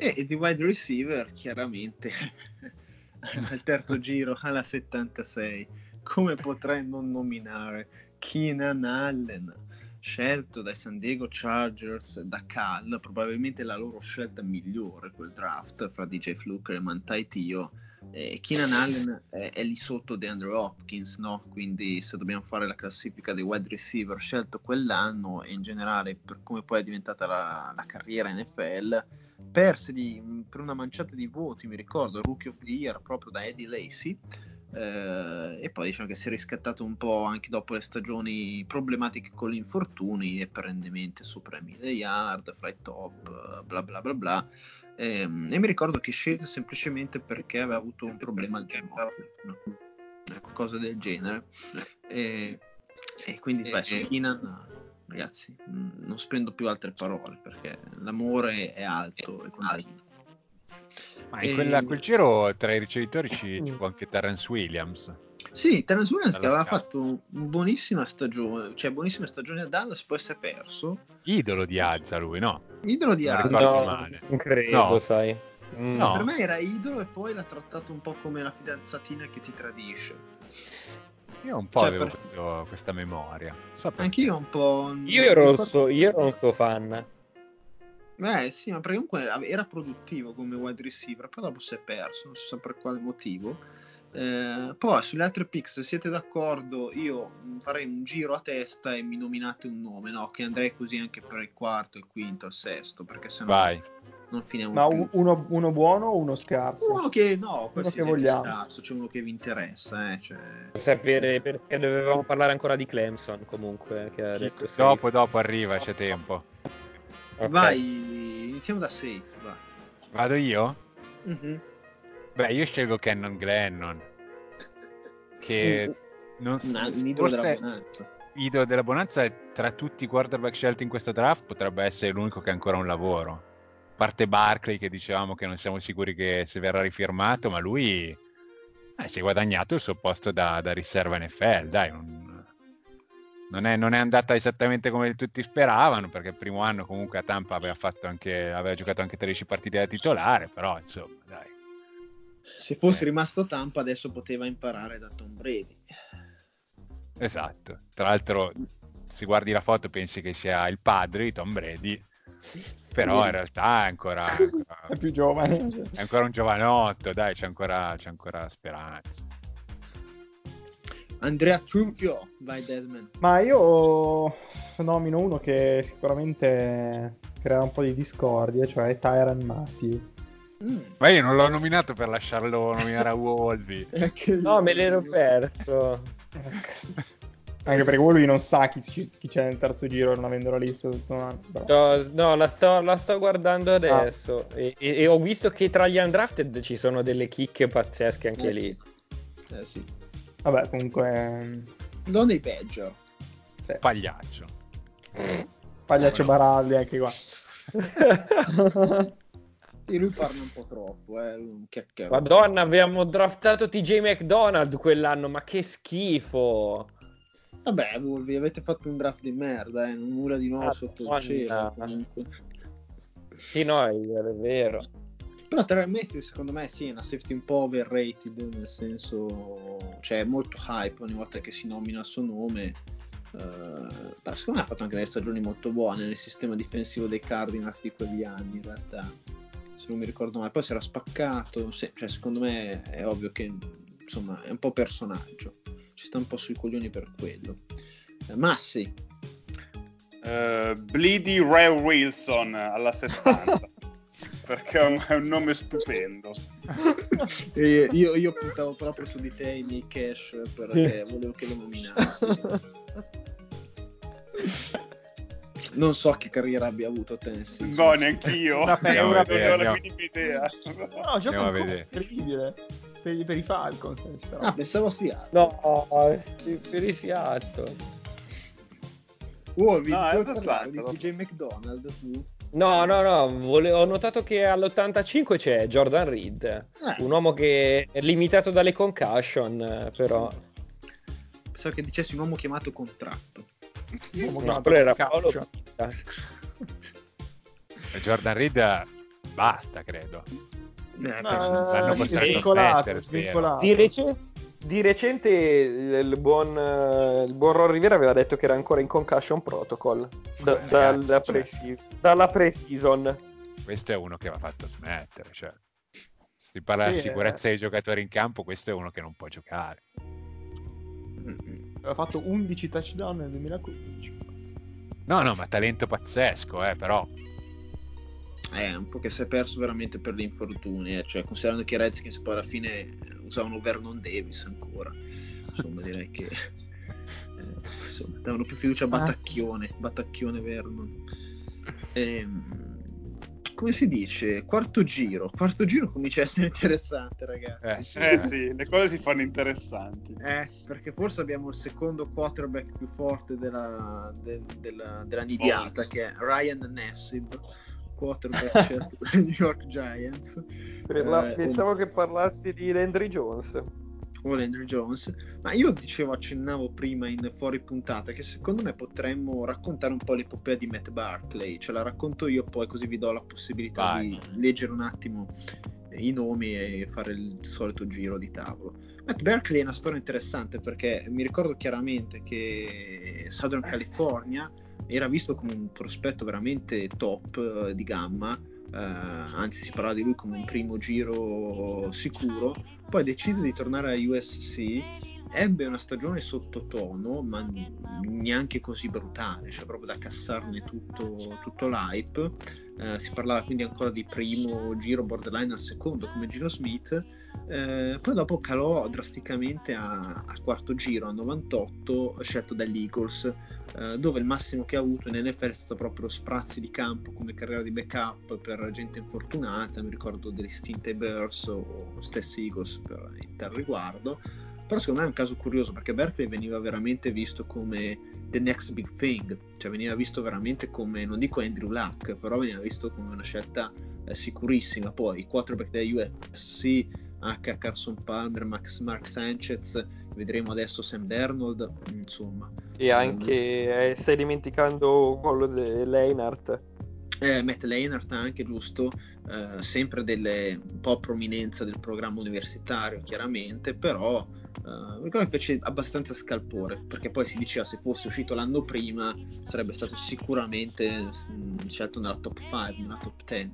E, di wide receiver, chiaramente, al terzo giro, alla 76, come potrei non nominare Keenan Allen, scelto dai San Diego Chargers da Cal, probabilmente la loro scelta migliore quel draft fra DJ Fluker e Mantai Tio. Eh, Keenan Allen è, è lì sotto di Andrew Hopkins, no? quindi se dobbiamo fare la classifica dei wide receiver scelto quell'anno e in generale per come poi è diventata la, la carriera NFL, perse di, per una manciata di voti, mi ricordo, Rookie of the Year proprio da Eddie Lacey. Eh, e poi diciamo che si è riscattato un po' anche dopo le stagioni problematiche con gli infortuni e perennemente sopra i 1000 yard, fra i top, bla bla bla bla. E, e mi ricordo che scelse semplicemente perché aveva avuto un problema al ginocchio, no? qualcosa del genere. E, e quindi, beh, su Keenan ragazzi, non spendo più altre parole perché l'amore è alto e continua. Ma in quella, quel giro tra i ricevitori ci, ci fu anche Terence Williams. Sì, Terence Williams che aveva Dalla fatto una buonissima stagione, cioè buonissima stagione a Dallas, poi si è perso. Idolo di Azza lui, no? Idolo di ricordo No, male. non credo, No. sai. Mm. No. Per me era idolo e poi l'ha trattato un po' come la fidanzatina che ti tradisce. Io un po' Cioè, avevo per- questo- questa memoria. So. Anch'io un po'. Io ero, suo- io ero un suo fan. Beh, sì, ma perché comunque era, era produttivo come wide receiver, poi dopo si è perso, non so per quale motivo. Eh, poi sulle altre pick, se siete d'accordo, io farei un giro a testa e mi nominate un nome, no? Che andrei così anche per il quarto, il quinto, il sesto, perché sennò Vai. non finiamo Ma più. uno, uno buono o uno scarso? Uno che no, qualsiasi che vogliamo. cazzo, c'è uno che vi interessa, eh, cioè... Sapere perché dovevamo parlare ancora di Clemson comunque. Che ha detto safe. Dopo, dopo arriva, c'è tempo. Ok. Vai, iniziamo da safe, va. Vado io? Mhm. Beh, io scelgo Cannon Glennon. Che non s- Una- un idolo della forse bonanza. idolo della bonanza tra tutti i quarterback scelti in questo draft potrebbe essere l'unico che ha ancora un lavoro. A parte Barkley che dicevamo che non siamo sicuri che se verrà rifirmato, ma lui eh, si è guadagnato il suo posto da, da riserva NFL, dai, non, non è, non è andata esattamente come tutti speravano, perché il primo anno comunque a Tampa aveva, fatto anche, aveva giocato anche 13 partite da titolare, però insomma, dai. Se fosse Eh. rimasto Tampa adesso poteva imparare da Tom Brady. Esatto. Tra l'altro, se guardi la foto pensi che sia il padre di Tom Brady, però in realtà è ancora, ancora- È più giovane. è ancora un giovanotto, dai, c'è ancora, c'è ancora speranza. Andrea Trufio, vai Deadman. Ma io nomino uno che sicuramente crea un po' di discordia, cioè Tyron Matthew. Mm. Ma io non l'ho nominato per lasciarlo nominare a io. No, me l'ero perso. Anche perché lui non sa chi, chi c'è nel terzo giro, non avendo la lista tutto. No, no, la, sto, la sto guardando adesso. E, e- e ho visto che tra gli undrafted ci sono delle chicche pazzesche anche Eh, lì. sì. Eh sì. Vabbè, comunque... ehm, Non dei peggio. sì. Pagliaccio. Pagliaccio Baraldi anche qua. E lui parla un po' troppo, eh. Un chiacchiere. Madonna, abbiamo draftato TJ McDonald quell'anno, ma che schifo! Vabbè, voi vi avete fatto un draft di merda, eh. Nulla di nuovo Ah, sotto il cielo. Comunque. Sì, no, è, vero. Però Terry Matthews secondo me sì, è una safety un po' overrated, nel senso, cioè è molto hype ogni volta che si nomina il suo nome. Uh, però secondo me ha fatto anche delle stagioni molto buone nel sistema difensivo dei Cardinals di quegli anni in realtà non mi ricordo male poi si era spaccato se, cioè, secondo me è ovvio che insomma è un po' personaggio ci sta un po' sui coglioni per quello uh, Massi uh, Bleedy Ray Wilson alla 70 perché è un nome stupendo. io, io, puntavo proprio su di te i miei cash perché volevo che lo nominassi. Non so che carriera abbia avuto Tennessee. No, neanche io. non ho la minima idea. No, gioca incredibile. Per, per, i Falcons. Ah, pensavo sia. No, per i Seattle. Wolvi, no, parlare di TJ McDonald tu? No, no, no, vole- ho notato che all'85 c'è Jordan Reed, eh. un uomo che è limitato dalle concussion, però... Pensavo che dicessi un uomo chiamato contratto. Un uomo no, però era Paolo Jordan Reed basta, credo. Eh, no, a smettere, Di, rec- di recente il buon, il buon Ron Rivera aveva detto che era ancora in concussion protocol da, Ragazzi, da pre cioè... dalla pre-season. Questo è uno che va fatto smettere. Cioè. Si parla sì, di sicurezza eh. dei giocatori in campo, questo è uno che non può giocare. Aveva fatto 11 touchdown nel 2015. No, no, ma talento pazzesco, eh, però è un po' che si è perso veramente per gli infortuni, eh. cioè, considerando che i Redskins poi alla fine eh, usavano Vernon Davis ancora, insomma direi che eh, insomma, davano più fiducia a ah. Battacchione, ah. Battacchione Vernon. Ehm, come si dice? Quarto giro, quarto giro comincia a essere interessante ragazzi. Eh, eh sì, le cose si fanno interessanti. Eh, perché forse abbiamo il secondo quarterback più forte della, de, della, della nidiata, oh. che è Ryan Nassib quarterback scelto dai New York Giants. La, eh, pensavo o... che parlassi di Landry Jones. O Landry Jones. Ma io dicevo, accennavo prima in fuori puntata che secondo me potremmo raccontare un po' l'epopea di Matt Barkley. Ce la racconto io, poi così vi do la possibilità Vai. di leggere un attimo i nomi e fare il solito giro di tavolo. Matt Berkeley è una storia interessante perché mi ricordo chiaramente che Southern California era visto come un prospetto veramente top eh, di gamma, eh, anzi si parlava di lui come un primo giro sicuro, poi decise di tornare a USC, ebbe una stagione sottotono, ma neanche così brutale, cioè proprio da cassarne tutto, tutto l'hype. Eh, si parlava quindi ancora di primo giro borderline al secondo come Gino Smith eh, poi dopo calò drasticamente a, a, quarto giro, a 98, scelto dagli Eagles, eh, dove il massimo che ha avuto in NFL è stato proprio sprazzi di campo come carriera di backup per gente infortunata, mi ricordo degli stinte Bears o stessi Eagles per il tal riguardo. Però secondo me è un caso curioso perché Berkeley veniva veramente visto come the next big thing, cioè veniva visto veramente come, non dico Andrew Luck, però veniva visto come una scelta eh, sicurissima. Poi i quarterback della USC H. Carson Palmer, Max Mark Sanchez, vedremo adesso Sam Dernold, insomma. E anche, eh, stai dimenticando quello di Leinart. Eh, Matt Leinart anche, giusto, eh, sempre delle, un po' prominenza del programma universitario, chiaramente, però Uh, ricordo che fece abbastanza scalpore perché poi si diceva se fosse uscito l'anno prima sarebbe stato sicuramente mh, mm, scelto nella top 5, nella top 10.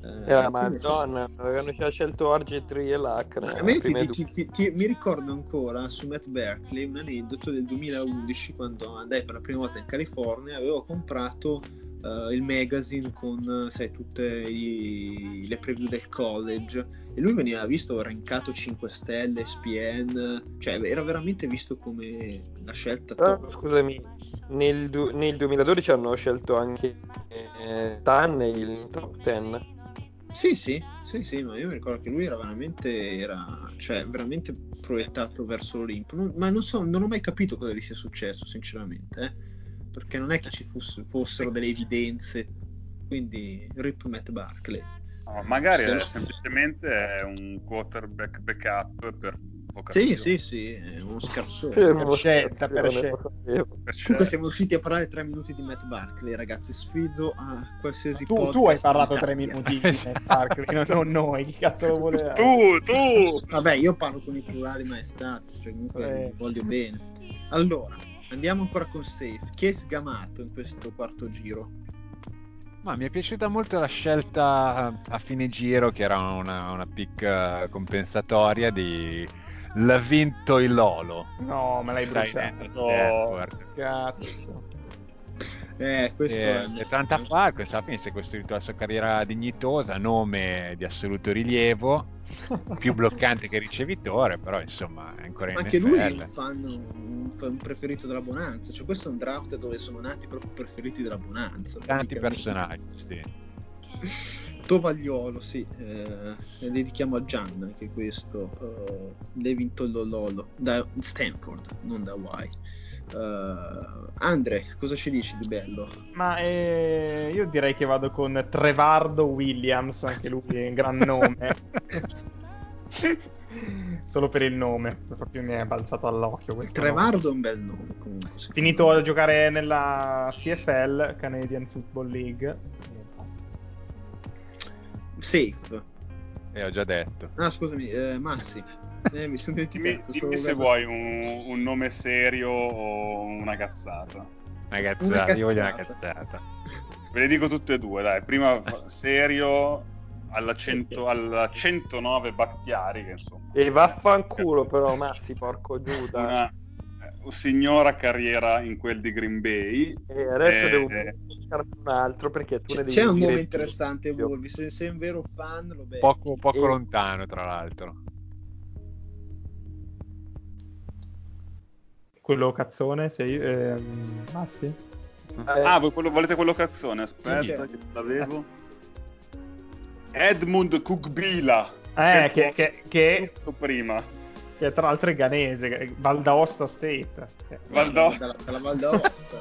Uh, eh, madonna, avevano già scelto RG3 e l'Acre. Ti, ti, ti, mi ricordo ancora su Matt Berkeley un aneddoto del 2011 quando andai per la prima volta in California avevo comprato uh, il magazine con sai, tutte i, le preview del college e lui veniva visto rankato 5 stelle, SPN, cioè era veramente visto come la scelta ah, scusami, nel, du- nel, 2012 hanno scelto anche eh, Tan il top 10. Sì, sì, sì, sì, ma io mi ricordo che lui era veramente, era, cioè, veramente proiettato verso l'Olimpo. Non, ma non so, non ho mai capito cosa gli sia successo, sinceramente. Eh perché non è che ci fosse, fossero delle evidenze. Quindi rip Matt Barkley. No, magari è semplicemente è un quarterback backup per vocazione. Sì, sì, sì, è uno scarsone. per scelta, per scelta. Comunque siamo usciti a parlare tre minuti di Matt Barkley, ragazzi, sfido a qualsiasi tu, tu hai parlato tre minuti di Matt Barkley, non noi, chi cazzo lo voleva? Tu, tu! Vabbè, io parlo con i plurali maestati, cioè comunque eh. voglio bene. Allora, Andiamo ancora con Safe. Chi è sgamato in questo quarto giro? Ma mi è piaciuta molto la scelta a fine giro, che era una, una pick eh, compensatoria di L'ha vinto il Lolo. No, me l'hai bruciato. Cazzo. Eh, questo E, è... e Tranta Falcons alla fine si è costruito la sua carriera dignitosa, nome di assoluto rilievo, più bloccante che ricevitore, però insomma è ancora in anche lui è NFL. un fan, un fan preferito della Bonanza. Cioè, questo è un draft dove sono nati proprio preferiti della Bonanza. Tanti personaggi, sì. Tovagliolo, sì, eh, dedichiamo a Gian anche questo. Uh, l'hai vinto il Lolo da Stanford, non da Y. Uh, Andre, cosa ci dici di bello? Ma eh, io direi che vado con Trevardo Williams, anche lui è un gran nome. Solo per il nome, proprio mi è balzato all'occhio nome. Trevardo è un bel nome comunque. Finito a giocare nella CFL, Canadian Football League. Safe. E ho già detto. Ah, scusami, eh, Massi. Eh, mi sono Dimmi, dimmi se vuoi un, un nome serio o una cazzata. Una cazzata, io voglio una cazzata. cazzata. Ve le dico tutte e due, dai. Prima serio alla, 100 alla 109 Bakhtiari, che insomma E vaffanculo però, Massi, porco Giuda. una eh, signora carriera in quel di Green Bay. E adesso Eh, devo cercarne un altro perché tu C'è, ne devi c'è un nome interessante, Wolvi. Se sei un vero fan, lo becchi. Poco, poco E- lontano, tra l'altro. Quello cazzone, sei... ehm, ah sì? Eh, Ah, voi quello- volete quello cazzone? Aspetta, Sì, che l'avevo. Edmund Kugbila. Eh, che, che, che, prima. Che tra l'altro è ghanese, che- Val d'Aosta State. Val d'Aosta. Dalla Val d'Aosta.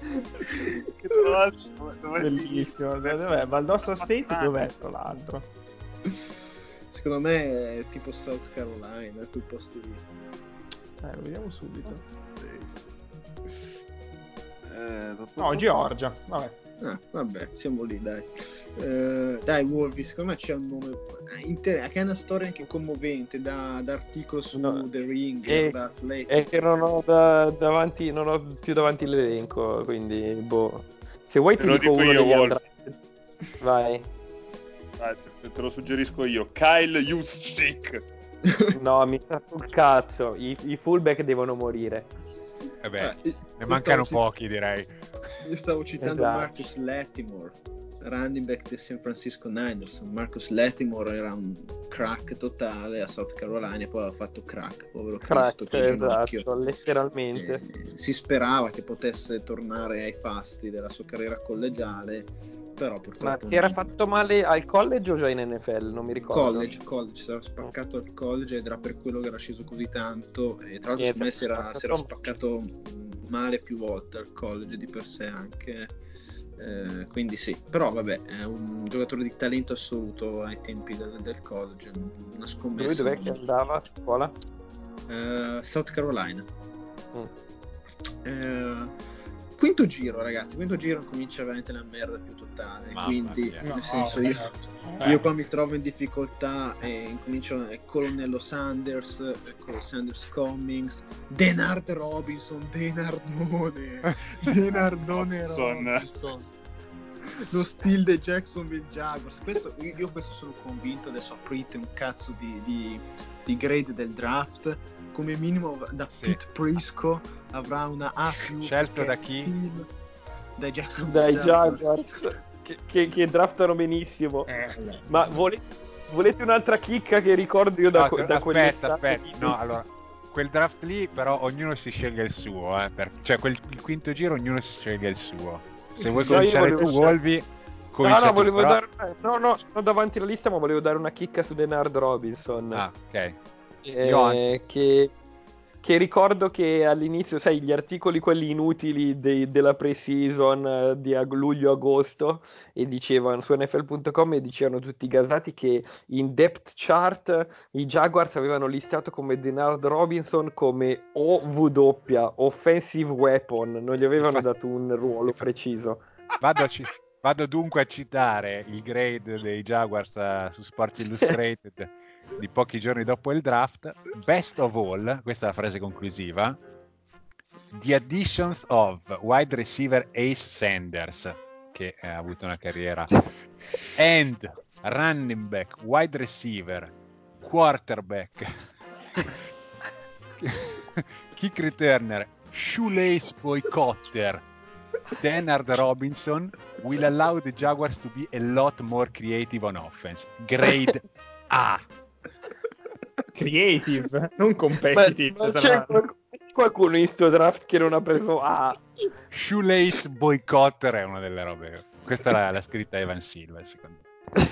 Che tra l'altro dove- Bellissimo. Dov'è? Val d'Aosta State dov'è tra l'altro? Secondo me è tipo South Carolina, quel posto lì. Eh, lo vediamo subito. Eh, No, Georgia, vabbè. Ah, vabbè, siamo lì, dai. Eh, dai, Wolvi, secondo me c'è un nome eh, inter- che è una storia anche commovente, da, da articolo su No, The Ring, e- da. È che non ho, da- davanti, non ho più davanti l'elenco, quindi boh. Se vuoi Te ti lo dico dico uno io, degli Wolf. Vai. Dai, te, te lo suggerisco io. Kyle Juszczyk. No, mi sta sul cazzo. I, i fullback devono morire. Vabbè, Eh, io ne mancano pochi, direi. cit- Io stavo citando Esatto. Marcus Latimore, running back dei San Francisco Niners. Marcus Latimore era un crack totale a South Carolina e poi aveva fatto crack, povero Cristo, Crack, ginocchio. esatto, letteralmente. Eh, si sperava che potesse tornare ai fasti della sua carriera collegiale, però Ma purtroppo si era fatto male al college o già in NFL? Non mi ricordo. college, college, si era spaccato al college ed era per quello che era sceso così tanto e tra l'altro Eh, me si era, spaccato. si era spaccato male più volte al college di per sé anche eh, quindi sì, però vabbè è un giocatore di talento assoluto ai tempi del, del college una Lui scommessa dov'è che andava a scuola? Eh, South Carolina Mm. Eh, quinto giro ragazzi quinto giro comincia veramente la merda più totale Mamma quindi mia. nel senso io Eh, io qua mi trovo in difficoltà e incomincio eh, Colonnello Sanders, eh, con Sanders Cummings, Denard Robinson, Denardone, Denardone Robinson. Lo stile dei Jacksonville Jaguars. Questo, io questo sono convinto, adesso aprite un cazzo di, di- di grade del draft. Come minimo da Sì. Pete Prisco avrà una A perché da chi? stile Dai Jacksonville Dai Jaguars. Che, che- che draftano benissimo. eh. Ma vole- volete un'altra chicca che ricordo io da, No, da aspetta, quell'estate? aspetta. No, allora, quel draft lì, però, ognuno si sceglie il suo. Eh, per- cioè, quel, il quinto giro, ognuno si sceglie il suo. Se vuoi No, cominciare tu, scegliere- Volvi, No, comincia no, tu, volevo però- dare no, no, sono davanti alla lista, ma volevo dare una chicca su Denard Robinson. Ah, ok. Eh, che, che ricordo che all'inizio, sai, gli articoli quelli inutili dei- della pre-season eh, di ag- luglio-agosto e dicevano su NFL.com e dicevano tutti i gasati che in depth chart i Jaguars avevano listato come Denard Robinson come OW, offensive weapon, non gli avevano dato un ruolo preciso. Vado, a ci- vado dunque a citare il grade dei Jaguars eh, su Sports Illustrated di pochi giorni dopo il draft, best of all, questa è la frase conclusiva, the additions of wide receiver Ace Sanders, che ha avuto una carriera, and running back, wide receiver, quarterback, kick returner, shoelace boycotter, Denard Robinson will allow the Jaguars to be a lot more creative on offense. Grade A. Creative, non competitive. Ma, ma c'è qualc- qualcuno in sto draft che non ha preso A. Shoelace boycotter è una delle robe. Questa l'ha, l'ha scritta Evan Silva, secondo me.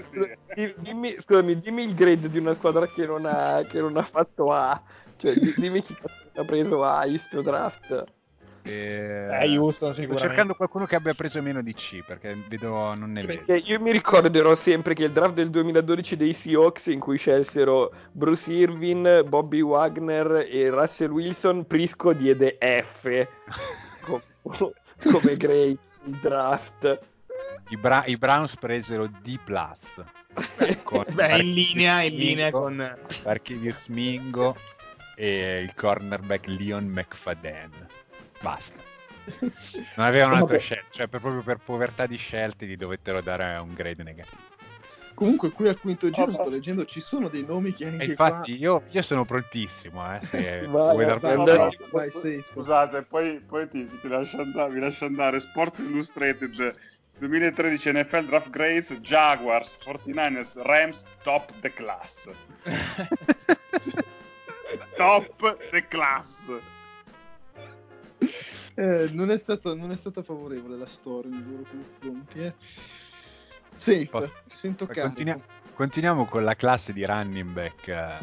Sì. Di- Dimmi, scusami, dimmi il grade di una squadra che non ha, che non ha fatto A. Cioè, di- dimmi chi ha preso A in sto draft. E... Eh, Houston Sto sicuramente. cercando qualcuno che abbia preso meno di C, perché vedo, non ne vedo. Perché io mi ricorderò sempre che il draft del 2012 dei Seahawks in cui scelsero Bruce Irvin, Bobby Wagner e Russell Wilson, Prisco diede F come, come grade il draft. I, Bra- i Browns presero D+. con Beh, in linea, in linea con... Archivius Mingo e il cornerback Leon McFadden. Basta. Non avevano altre scelte, cioè per- proprio per povertà di scelte gli dovettero dare un grade negativo. Comunque qui al quinto giro Ah, sto leggendo ci sono dei nomi che anche infatti io, io sono prontissimo, eh, se Vai, vuoi dar qua... Vai, vai, vai, safe. Scusate, poi, poi ti, ti lascio andare, vi lascio andare. Sport Illustrated 2013 NFL Draft Grades, Jaguars, 49ers, Rams, top the class. top the class. Eh, non, è stato, non è stata favorevole la storia nei loro confronti. Eh. Safe, ti sento carico. continua- continuiamo con la classe di running back eh,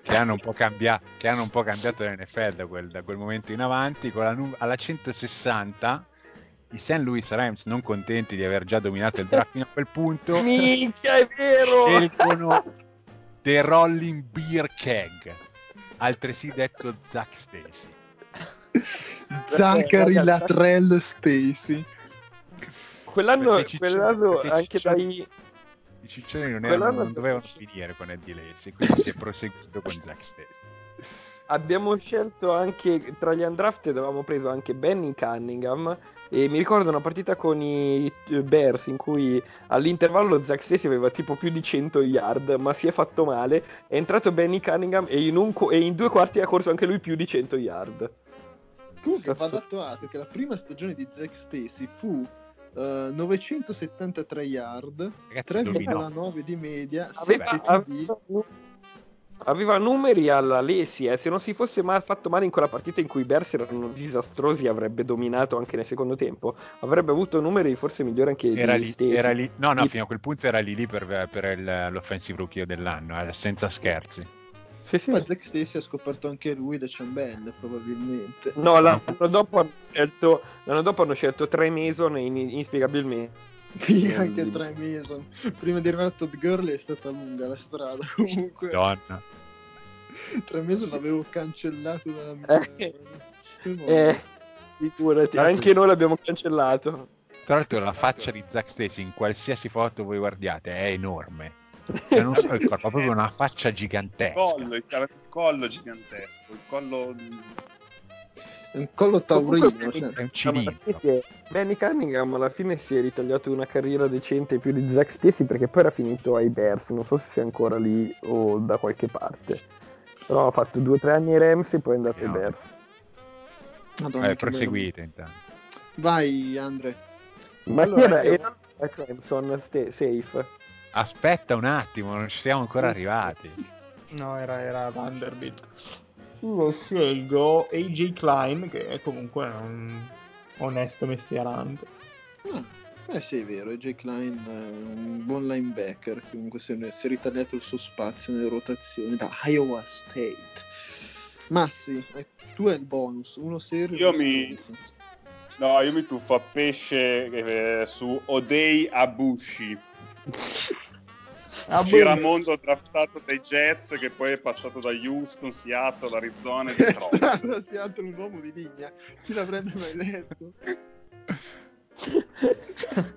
che, hanno un po cambia- che hanno un po' cambiato l'NFL da quel, da quel momento in avanti. Con la nu- alla 160 i St. Louis Rams, non contenti di aver già dominato il draft fino a quel punto, Minchia, è vero! scelgono The Rolling Beer Keg, altresì detto Zack Stacy. Zachary Latrell Stacy. Quell'anno, quell'anno anche dai... I ciccioni non, Quell'anno erano, non dovevano finire con Eddie Lacy, quindi si è proseguito con Zack Stacy. Abbiamo scelto anche tra gli undrafted avevamo preso anche Benny Cunningham e mi ricordo una partita con i Bears in cui all'intervallo Zach Stacy aveva tipo più di 100 yard ma si è fatto male è entrato Benny Cunningham e in, un qu- e in due quarti ha corso anche lui più di 100 yard Comunque va dato atto che la prima stagione di Zack Stacy fu eh, 973 yard, Ragazzi, dominò. 3,9 di media, aveva, 7 TD. aveva, aveva numeri alla Lesi eh. se non si fosse mai fatto male in quella partita in cui i Bears erano disastrosi avrebbe dominato anche nel secondo tempo avrebbe avuto numeri forse migliori anche Era di lì, Stacy. era lì, no, no, fino a quel punto era lì lì per, per il- l'offensive rookie dell'anno, eh, senza scherzi. Sì, sì. Poi Zack Stacy ha scoperto anche lui le ciambelle, probabilmente. No, l'anno dopo hanno scelto, l'anno dopo hanno scelto tre Mason in, inspiegabilmente. Sì, anche i Mason. Prima di arrivare a Todd Gurley è stata lunga la strada. Comunque, Donna. tra i Mason l'avevo cancellato dalla mia. Eh. Eh, figurati, anche noi l'abbiamo cancellato. Tra l'altro la faccia di Zack Stacy in qualsiasi foto voi guardiate è enorme. Cioè, non solo il corpo, ha proprio una faccia Il gigantesca. collo, il, il collo gigantesco, il collo... Un collo taurino. Comunque, Cioè. È un fine cilindro. è- Benny Cunningham alla fine si è ritagliato una carriera decente più di Zack Stacy perché poi era finito ai Bears, non so se sia ancora lì o da qualche parte. Però ha fatto due o tre anni ai Rams e poi è andato ai No. Bears. Madonna, Eh, proseguite intanto. Vai, Andre. Ma chi Allora, era? io- Era Samson sta- safe. Aspetta un attimo, non ci siamo ancora arrivati. No, era, era Vanderbilt. Io scelgo AJ Klein, che è comunque un onesto mestierante. Ah, eh sì, è vero, AJ Klein è un buon linebacker. Comunque si è, si è ritagliato il suo spazio nelle rotazioni da Iowa State. Massi, tu hai il bonus, uno serio. Io mi-. No, io mi tuffo a pesce eh, su Odei Abushi, Ah, boh, giramondo draftato dai Jets che poi è passato da Houston, Seattle, Arizona e Detroit. altro un uomo di linea. Chi l'avrebbe mai letto?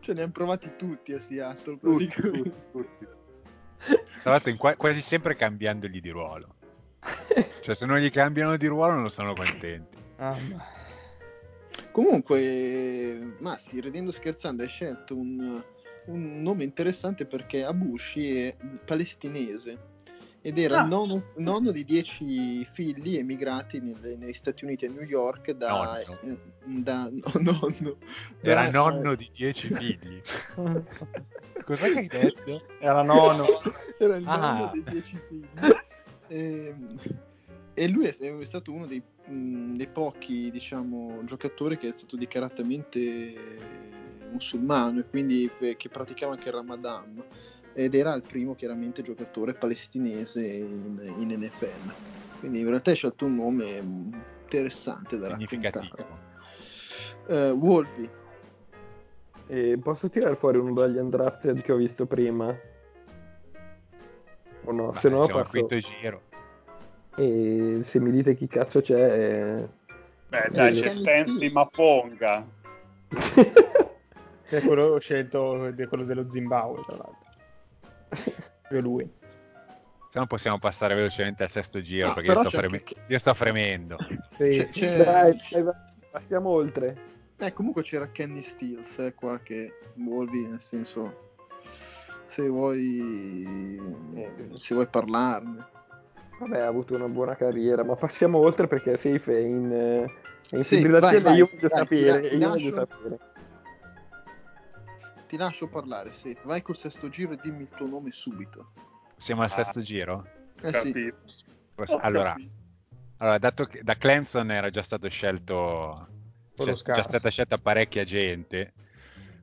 Ce ne hanno provati tutti a Seattle, Tutti, tutti, tutti. Tra l'altro in qua- quasi sempre cambiandogli di ruolo. Cioè se non gli cambiano di ruolo non sono contenti. Ah, ma- Comunque, Masti, ridendo scherzando, hai scelto un, un nome interessante perché Abushi è palestinese ed era Ah. il nonno, nonno di dieci figli emigrati nelle- negli Stati Uniti a New York da... Nonno. eh, da no, nonno. Era Da- nonno di dieci figli. Cos'è che hai detto? Era nono. Era il Ah. nonno dei dieci figli. E, e lui è, è stato uno dei, mh, dei pochi, diciamo, giocatori che è stato dichiaratamente musulmano e quindi eh, che praticava anche il Ramadan. Ed era il primo, chiaramente, giocatore palestinese in, in NFL. Quindi in realtà hai scelto un nome interessante da raccontare. Eh, Wolby, E posso tirare fuori uno dagli undrafted che ho visto prima? O no? Beh, se no siamo al passo. quinto giro. E se mi dite chi cazzo c'è... eh, Beh, dai, c'è. Stanley Maponga. Che è quello ho scelto, è quello dello Zimbabwe, tra l'altro. Proprio lui. Se no possiamo passare velocemente al sesto giro No, perché io sto, freme- che- io sto fremendo. Sì, C'è- c'è- Dai, dai, passiamo oltre. Eh, comunque c'era Kenny Stills eh, qua che Wolby, nel senso, se vuoi, se vuoi parlarne. Vabbè, ha avuto una buona carriera, ma passiamo oltre perché Safe è in, eh, è in Sì, vai, io voglio sapere. io voglio sapere. Ti lascio parlare, sì. Vai col sesto giro e dimmi il tuo nome subito. Siamo al Ah. sesto giro? Eh sì. Allora, allora, dato che da Clemson era già stato scelto, c'è già scarso. stata scelta parecchia gente,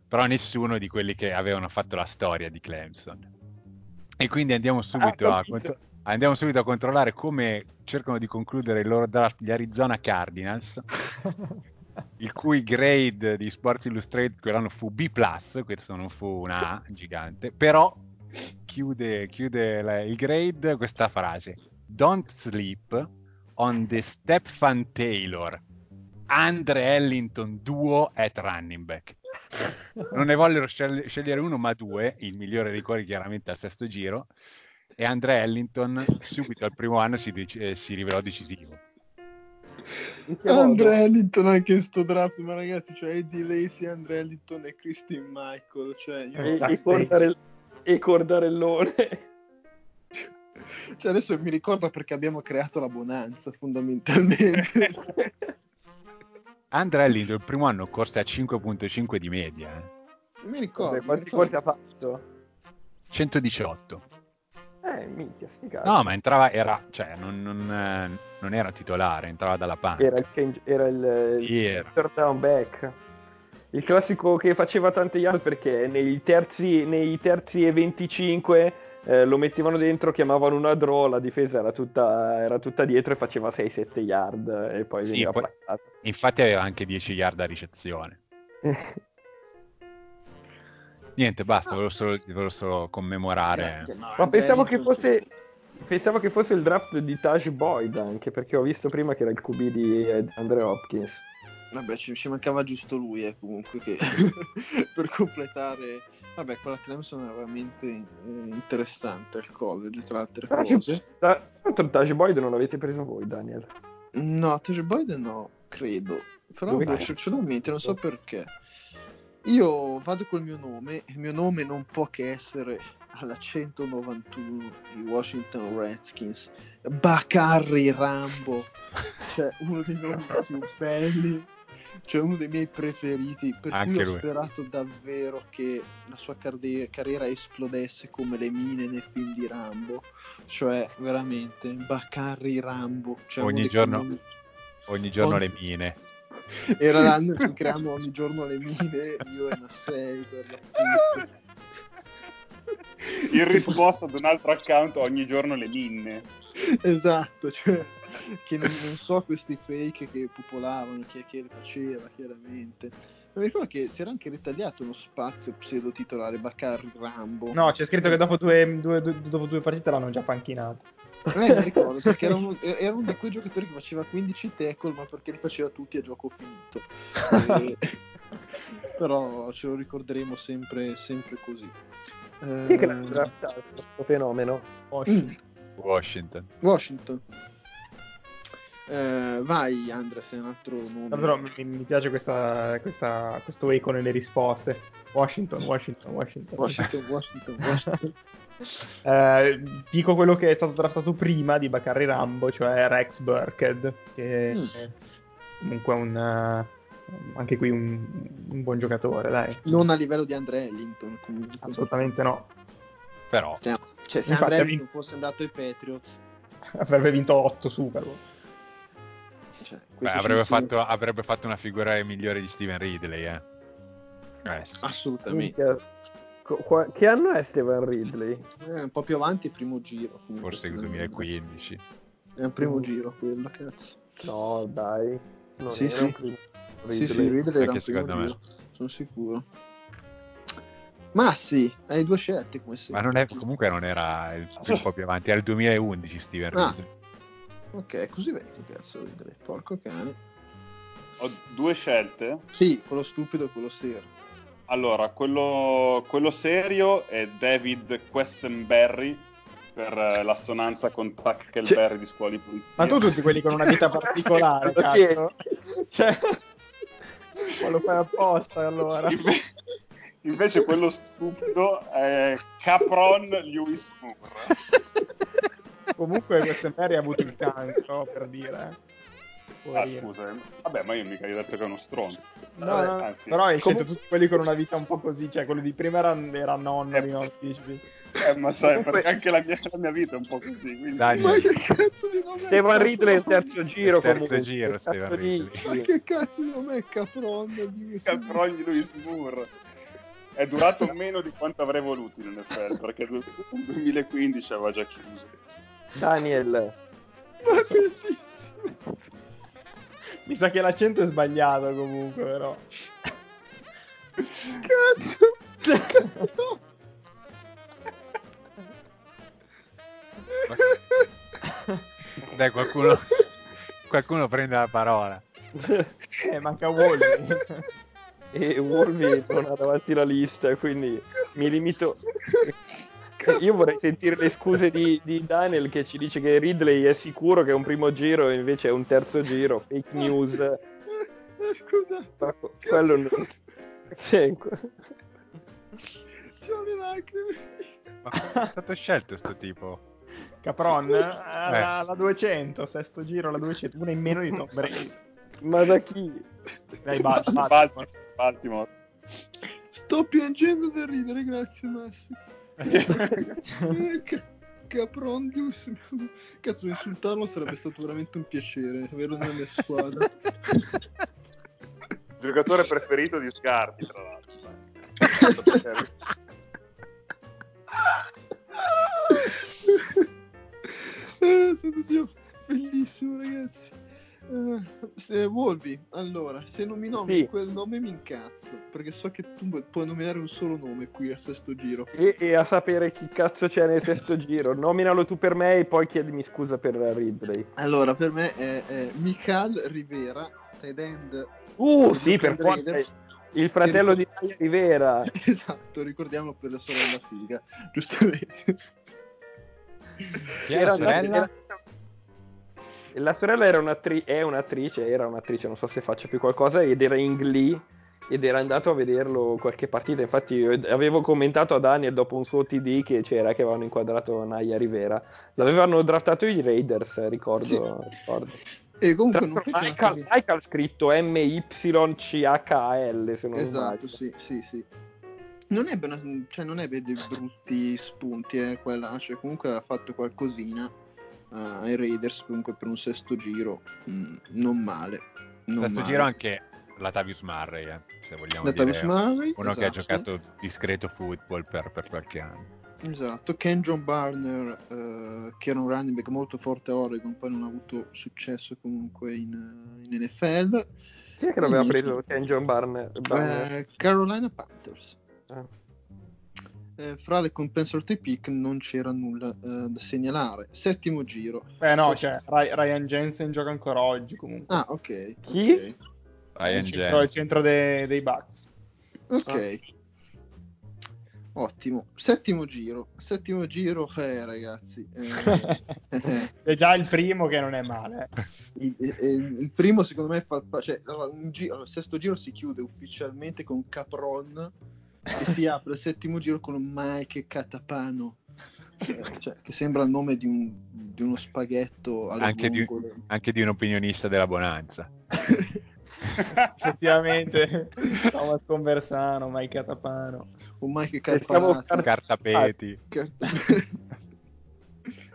però nessuno di quelli che avevano fatto la storia di Clemson. E quindi andiamo subito, Ah, a, contro- andiamo subito a controllare come cercano di concludere il loro draft gli Arizona Cardinals, il cui grade di Sports Illustrated quell'anno fu B+, questo non fu una A gigante, però chiude, chiude la- il grade questa frase. Don't sleep on the Stephan Taylor. Andre Ellington duo at running back. Non ne vollero scegliere uno ma due il migliore dei quali chiaramente al sesto giro e Andre Ellington subito al primo anno si, dec- eh, si rivelò decisivo In che modo? Andre Ellington anche in sto draft, ma ragazzi, c'è Eddie Lacey, Andre Ellington e Christine Michael. Cioè, io- E, e, Cordare- e Cordarellone. cioè, adesso mi ricordo perché abbiamo creato la bonanza, fondamentalmente. Andre Ellington il primo anno corse a 5.5 di media eh. mi ricordo. Vabbè, mi quanti ricordo. corsi ha fatto? 118 Eh, minchia, sti no ma entrava era cioè non, non, eh, non era titolare entrava dalla panca Era il, change- era il, il third down back. Il classico che faceva tante yard perché nei terzi, nei terzi e 25 eh, lo mettevano dentro, chiamavano una draw, la difesa era tutta, era tutta dietro e faceva 6-7 yard e poi Sì, veniva poi- placcato. infatti aveva anche 10 yard a ricezione. Niente basta volevo solo, volevo solo commemorare. Ma Andre pensavo che fosse pensavo che fosse il draft di Taj Boyd anche perché ho visto prima che era il QB di Andre Hopkins. Vabbè, ci, ci mancava giusto lui, eh, comunque, che per completare... Vabbè, quella Clemson era veramente eh, interessante al college, tra altre che- cose. Tra l'altro Taj Boyd non l'avete preso voi, Daniel. No, Taj Boyd no, credo. Però ce ce l'ho in mente, non so perché. Io vado col mio nome, il mio nome non può che essere alla 191 i Washington Redskins. Bacarri Rambo, cioè uno dei nomi più belli, cioè uno dei miei preferiti, per Anche cui ho lui. sperato davvero che la sua carde- carriera esplodesse come le mine nel film di Rambo, cioè veramente Bacarri Rambo, cioè Ogni giorno- cognomi- ogni giorno Oggi- le mine era l'anno in cui creavamo ogni giorno le mine, io e Massei per l'appunto. In risposta ad un altro account ogni giorno le minne. Esatto, cioè, che non, non so questi fake che popolavano, chi è che le faceva, chiaramente. Ma mi ricordo che si era anche ritagliato uno spazio pseudo titolare Bacar Rambo. No, c'è scritto che dopo due, due- due- dopo due partite l'hanno già panchinato. Eh, mi ricordo, perché era uno, era uno di quei giocatori che faceva 15 tackle, ma perché li faceva tutti a gioco finito. E- Però ce lo ricorderemo sempre, sempre così. Chi è che l'ha draftato questo fenomeno? Washington. Washington. Washington. Eh, vai Andrea, sei un altro nome. L'altro mi, mi piace questa, questa- questo eco nelle risposte. Washington, Washington, Washington. Washington, Washington, Washington. Eh, dico quello che è stato draftato prima di Bakary Rambo, cioè Rex Burkhead, che Mm. è comunque un, eh, anche qui un, un buon giocatore, dai. non a livello di Andre Ellington comunque. Assolutamente no. Però, Cioè, cioè, se Infatti, Andre Ellington vinto- fosse andato ai Patriots, Avrebbe vinto 8 Super Bowl. cioè, beh, avrebbe, fatto, avrebbe fatto una figura migliore di Steven Ridley, eh. Eh, sì. Assolutamente. Qua- che anno è Steven Ridley? Eh, un po' più avanti, primo giro. comunque, Forse il Steven 2015. Ridley. È un primo Mm. giro quello, cazzo. No, dai. Non Sì, sì. un primo Sì, sì, Ridley. Ridley era un primo giro, sono sicuro. Ma sì, hai due scelte come sempre. Ma non è, comunque non era il, un po' più avanti, era il 2011 Steven Ah. Ridley. Ok, così vecchio, cazzo, Ridley. Porco cane. Ho due scelte. Sì, quello stupido e quello serio. Allora, quello, quello serio è David Quessenberry per eh, l'assonanza con Tackleberry di scuola di polizia. Ma tu tutti quelli con una vita particolare, cazzo. Cioè, ma lo fai apposta allora. Inve- Invece quello stupido è Capron Lewis Moore. Comunque questo Mary ha avuto il cancro, per dire. eh. Ah, scusa, eh. vabbè, ma io mica gli ho detto che è uno stronzo. No, Vabbè, no, anzi, però hai scelto comunque- tutti quelli con una vita un po' così, cioè quello di prima era, era nonno Eh, di anticipi. Eh, ma sai, Comunque- perché anche la mia, la mia vita è un po' così. Quindi... Dai, Ma che cazzo di nome è Steven Ridley è il terzo giro Terzo comunque. giro, Che Steven cazzo Ridley. Ma che cazzo di nome è Capron? Capron Lewis Moore. È durato meno di quanto avrei voluto in NFL, perché nel 2015 aveva già chiuso. Daniel. Ma è bellissimo. Mi sa che l'accento è sbagliato comunque, però. Cazzo. Capron. Dai, qualcuno, qualcuno prende la parola. Eh, manca Wolverine. e Wolvi non ha davanti la lista, quindi mi limito. Io vorrei sentire le scuse di, di Daniel che ci dice che Ridley è sicuro che è un primo giro e invece è un terzo giro, fake news. Scusa, Ma Quello non... Sì, c'ho le lacrime. Ma come è stato scelto sto tipo? Capron, alla, alla 200, sesto giro, alla 200, una in meno di Tom Brady. Ma da chi? Dai, Bal- Baltimore. Baltimore. Baltimore. Sto piangendo da ridere, grazie Massi. Eh, ca- Capron Dius. Cazzo, insultarlo sarebbe stato veramente un piacere averlo nella mia squadra. Giocatore preferito di Scarpi, tra l'altro. Eh, santo Dio, bellissimo ragazzi. Eh, se, Wolvi, allora, se non mi nomini Sì. quel nome mi incazzo, perché so che tu pu- puoi nominare un solo nome qui a sesto giro. E, e a sapere chi cazzo c'è nel sesto giro. Nominalo tu per me e poi chiedimi scusa per Ridley. Allora, per me è, è Michael Rivera, tight end. Uh, sì, per forza. Il fratello di Tania Rivera. Esatto, ricordiamolo per la sorella figa, giustamente. Chi è Era la sorella? era- La sorella era un'attri- è un'attrice, era un'attrice, non so se faccia più qualcosa, ed era in Glee ed era andato a vederlo qualche partita. Infatti, io avevo commentato a Daniel dopo un suo TD che c'era che avevano inquadrato Naya Rivera. L'avevano draftato i Raiders, ricordo. ricordo. E Tra comunque non fece una Michael, Michael scritto M-Y-C-H-A-L, se non Esatto, sbaglio. sì, sì, sì. Non ebbe, una- cioè, non ebbe dei brutti spunti, eh, quella, cioè, comunque ha fatto qualcosina eh, ai Raiders, comunque per un sesto giro, mm, non male. Non Sesto male. giro anche la Tavius Murray, eh, se vogliamo Latavius dire. Murray, Uno che ha esatto. giocato discreto football per, per qualche anno. Esatto, Ken John Barner, eh, che era un running back molto forte a Oregon, poi non ha avuto successo comunque in, in NFL. Chi è che l'aveva preso Ken John Barner? Barner? Eh, Carolina Panthers. Ah. Eh, fra le compensatory pick non c'era nulla eh, da segnalare. Settimo giro. Beh, no, cioè, Ry- Ryan Jensen gioca ancora oggi comunque. Ah, ok. Chi? ok. Ryan il centro, il Jensen. centro dei, dei Bucks. Ok. Ottimo. Settimo giro. Settimo giro, eh, ragazzi. Eh, è già il primo che non è male. eh. il, il- il primo, secondo me, fa cioè, allora, un gi- allora, il sesto giro si chiude ufficialmente con Capron e si apre il settimo giro con Mike Catapano. Cioè, che sembra il nome di, un- di uno spaghetto Anche di, anche di un opinionista della Bonanza. Effettivamente, Thomas Conversano, Mike Catapano. Un Mike Carparato. Cartapeti. Carta...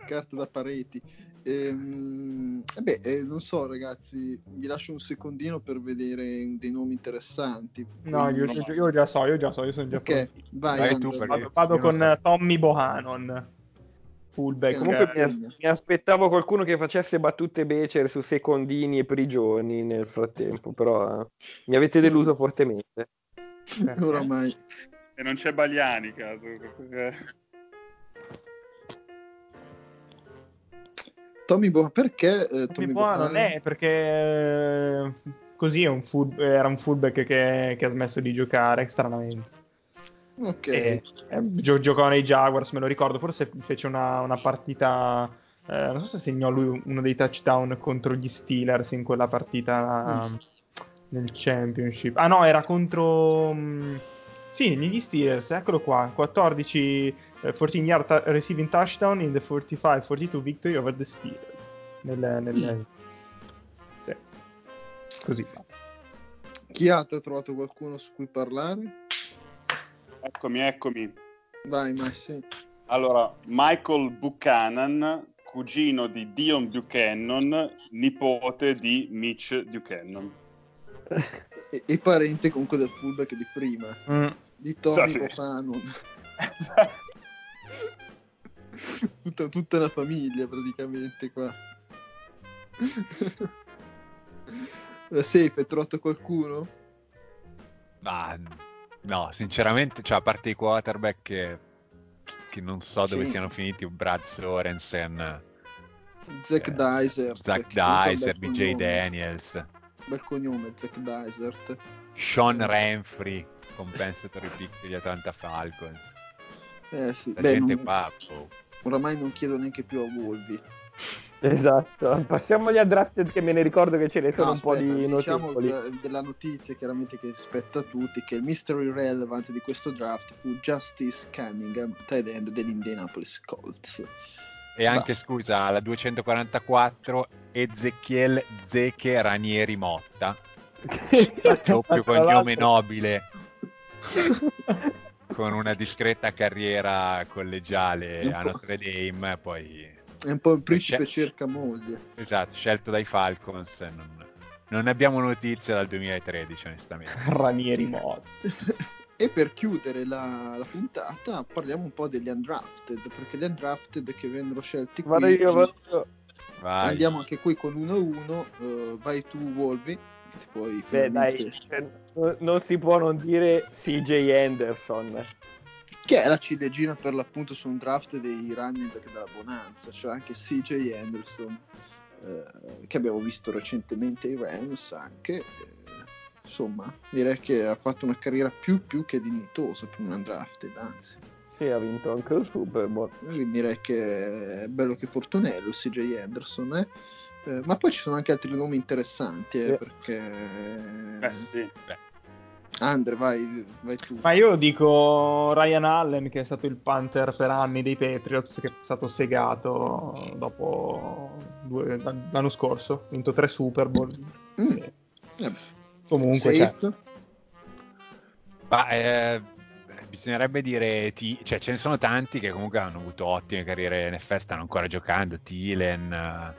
Carta da pareti. Ehm, eh beh, eh, non so, ragazzi, vi lascio un secondino per vedere dei nomi interessanti. No, io, Quindi- io- io già so, io già so, io sono già Ok, pronto. vai, Vai tu, Vado, vado con so. Tommy Bohannon, fullback. Comunque mi, mi aspettavo qualcuno che facesse battute becere su secondini e prigioni nel frattempo, però eh, mi avete deluso fortemente. Oramai. E non c'è Bagliani, caso. Tommy Bohannon, perché eh, Tommy Tommy Bohannon Bohannon? è perché eh, così un full- era un fullback che, che ha smesso di giocare, stranamente. Ok, E- eh, gio- giocò nei Jaguars, me lo ricordo, forse fece una, una partita, eh, non so se segnò lui uno dei touchdown contro gli Steelers in quella partita Mm. nel Championship. Ah no, era contro... mm, sì, negli Steelers, eccolo qua, 14 eh, 14 yard ta- receiving touchdown in the 45-42 victory over the Steelers. Nel, nel- sì. Così. chi altro ha trovato qualcuno su cui parlare? Eccomi, eccomi. Vai, Massi. Allora, Michael Buchanan, cugino di Dion Buchanan, nipote di Mitch Buchanan. E, e parente comunque del fullback di prima, Mm. di Tommy sì. Bohannon. tutta, tutta la famiglia praticamente qua. La Safe, hai trovato qualcuno? Ah, no, sinceramente, cioè, a parte i quarterback che, che non so dove Sì. siano finiti, Brad Sorensen, Zack Eh, Dysert. Zach è Dyser, BJ. Daniels, Bel cognome, Zack Dysert. Sean Renfrey, compensatory pick degli Atlanta Falcons. Eh sì, La beh, gente non- qua, oramai non chiedo neanche più a Volvi. Esatto, passiamo agli undrafted che me ne ricordo che ce ne sono No, un po' aspetta, di diciamo notevoli. de- della notizia chiaramente che spetta a tutti che il mystery relevant di questo draft fu Justice Cunningham, tight end dell'Indianapolis Colts. E anche, Basta. scusa, alla 244 Ezechiel Zeche Ranieri Motta, doppio cognome nobile, con una discreta carriera collegiale a Notre Dame, poi È un po' il principe C'è- cerca moglie. esatto, scelto dai Falcons. Non, non abbiamo notizie dal 2013, onestamente. Ranieri Mod. E per chiudere la, la puntata parliamo un po' degli undrafted, perché gli undrafted che vennero scelti qui Vado io, vado io. Vai. andiamo anche qui con 1-1, eh, vai tu Volvi, che ti puoi Beh, dai, cioè, no- non si può non dire CJ Anderson. che è la ciliegina per l'appunto su un draft dei running back della Bonanza, cioè anche CJ Anderson, eh, che abbiamo visto recentemente ai Rams anche. eh, insomma, direi che ha fatto una carriera più, più che dignitosa per un undrafted, anzi. Sì, ha vinto anche il Super Bowl. Quindi direi che è bello che fortunello CJ Anderson, eh. Eh, ma poi ci sono anche altri nomi interessanti, eh, Sì. perché... Eh sì. Andre, vai, vai tu. Ma io dico Ryan Allen, che è stato il punter per anni dei Patriots, che è stato segato dopo due- l'anno scorso. Ha vinto tre Super Bowl. Mm. Eh, Eh, Comunque, cioè, safe. Ma eh, bisognerebbe dire, T- cioè ce ne sono tanti che comunque hanno avuto ottime carriere in NFL, stanno ancora giocando, Thielen,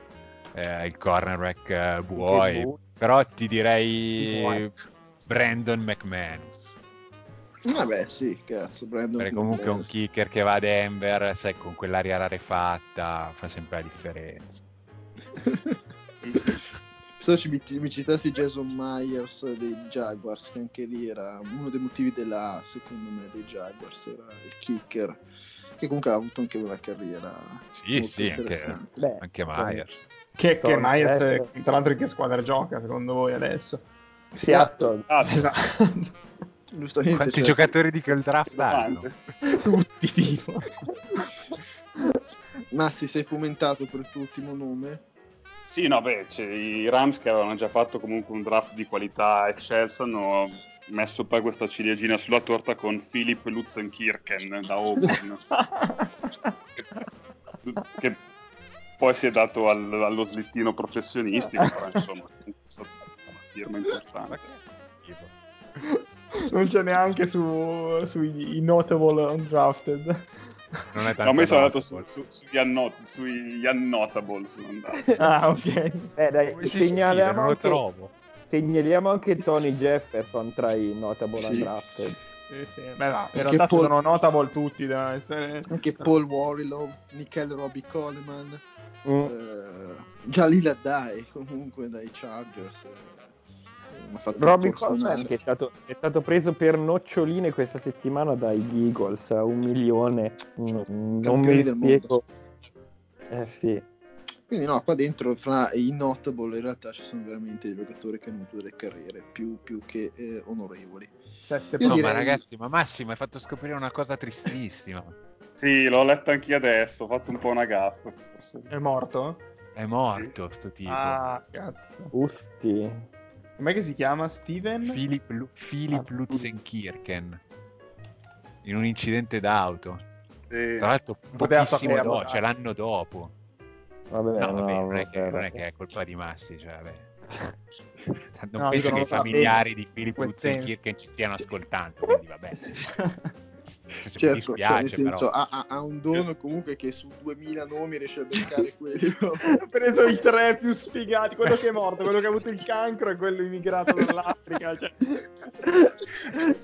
eh, il cornerback eh, Buoi, Buoi. però ti direi Buoi. Brandon McManus, Vabbè, sì, cazzo, Brandon perché comunque un McManus. kicker che va a Denver, sai, con quell'aria rarefatta fa sempre la differenza. Se ci mi, citassi Jason Myers dei Jaguars, che anche lì era uno dei motivi della secondo me, dei Jaguars, era il kicker, che comunque ha avuto anche una carriera Sì, sì, anche. Beh, anche Myers. che, che Myers, diretto. tra l'altro, in che squadra gioca secondo voi adesso? Seattle. Ah, Esatto. Giustamente. Quanti cioè, giocatori di quel draft hanno? Tutti, tipo. Massi, sei fomentato per il tuo ultimo nome? Sì, no, beh, cioè, i Rams che avevano già fatto comunque un draft di qualità eccelsa hanno messo poi questa ciliegina sulla torta con Philip Lutzenkirchen da Auburn, che poi si è dato al- allo slittino professionistico, però insomma è stata una firma importante. non c'è neanche su, sui notable undrafted. Non è tanto No, ma io sono andato su, su, sugli, unnot- sugli unnotable, sono andato. ah, ok. Eh, dai, scrive? segnaliamo Non lo anche, trovo. segnaliamo anche Tony Jefferson tra i notable Sì. undrafted. Sì, sì. Beh, no, in realtà Paul- sono notable tutti, devono essere... Anche Paul Warrilow, Nickel Robbie Coleman, Mm. eh, Jalil Adai comunque dai Chargers. Ha fatto Robbie incursionare. Coleman che è stato, è stato preso per noccioline questa settimana dagli Eagles a un milione. No- non Campioni mi del spiego. Eh sì. Quindi no, qua dentro fra i notable in realtà ci sono veramente dei giocatori che hanno avuto delle carriere più, più che eh, onorevoli. Sette No, direi- ma ragazzi, ma Massimo hai fatto scoprire una cosa tristissima. Sì, l'ho letto anch'io adesso, ho fatto un po' una gaffa forse. È morto? È morto sto tipo. Ah, cazzo. Usti. Com'è che si chiama? Steven? Philip, Lu- Philip Ah, Lutzenkirchen. In un incidente d'auto. Sì. Tra l'altro, pochissimo dopo, dai. cioè l'anno dopo. Vabbè, No, no, vabbè, non, è che, vabbè, non è che è colpa di Massi, cioè, vabbè. Non No, penso che i familiari di Philip quel Lutzenkirchen ci stiano ascoltando, quindi vabbè. Mi Certo, cioè, nel dispiace, senso, però. ha, ha- un dono comunque che su 2000 nomi riesce a beccare quelli. Ha preso i tre più sfigati, quello che è morto, quello che ha avuto il cancro e quello immigrato dall'Africa. Cioè...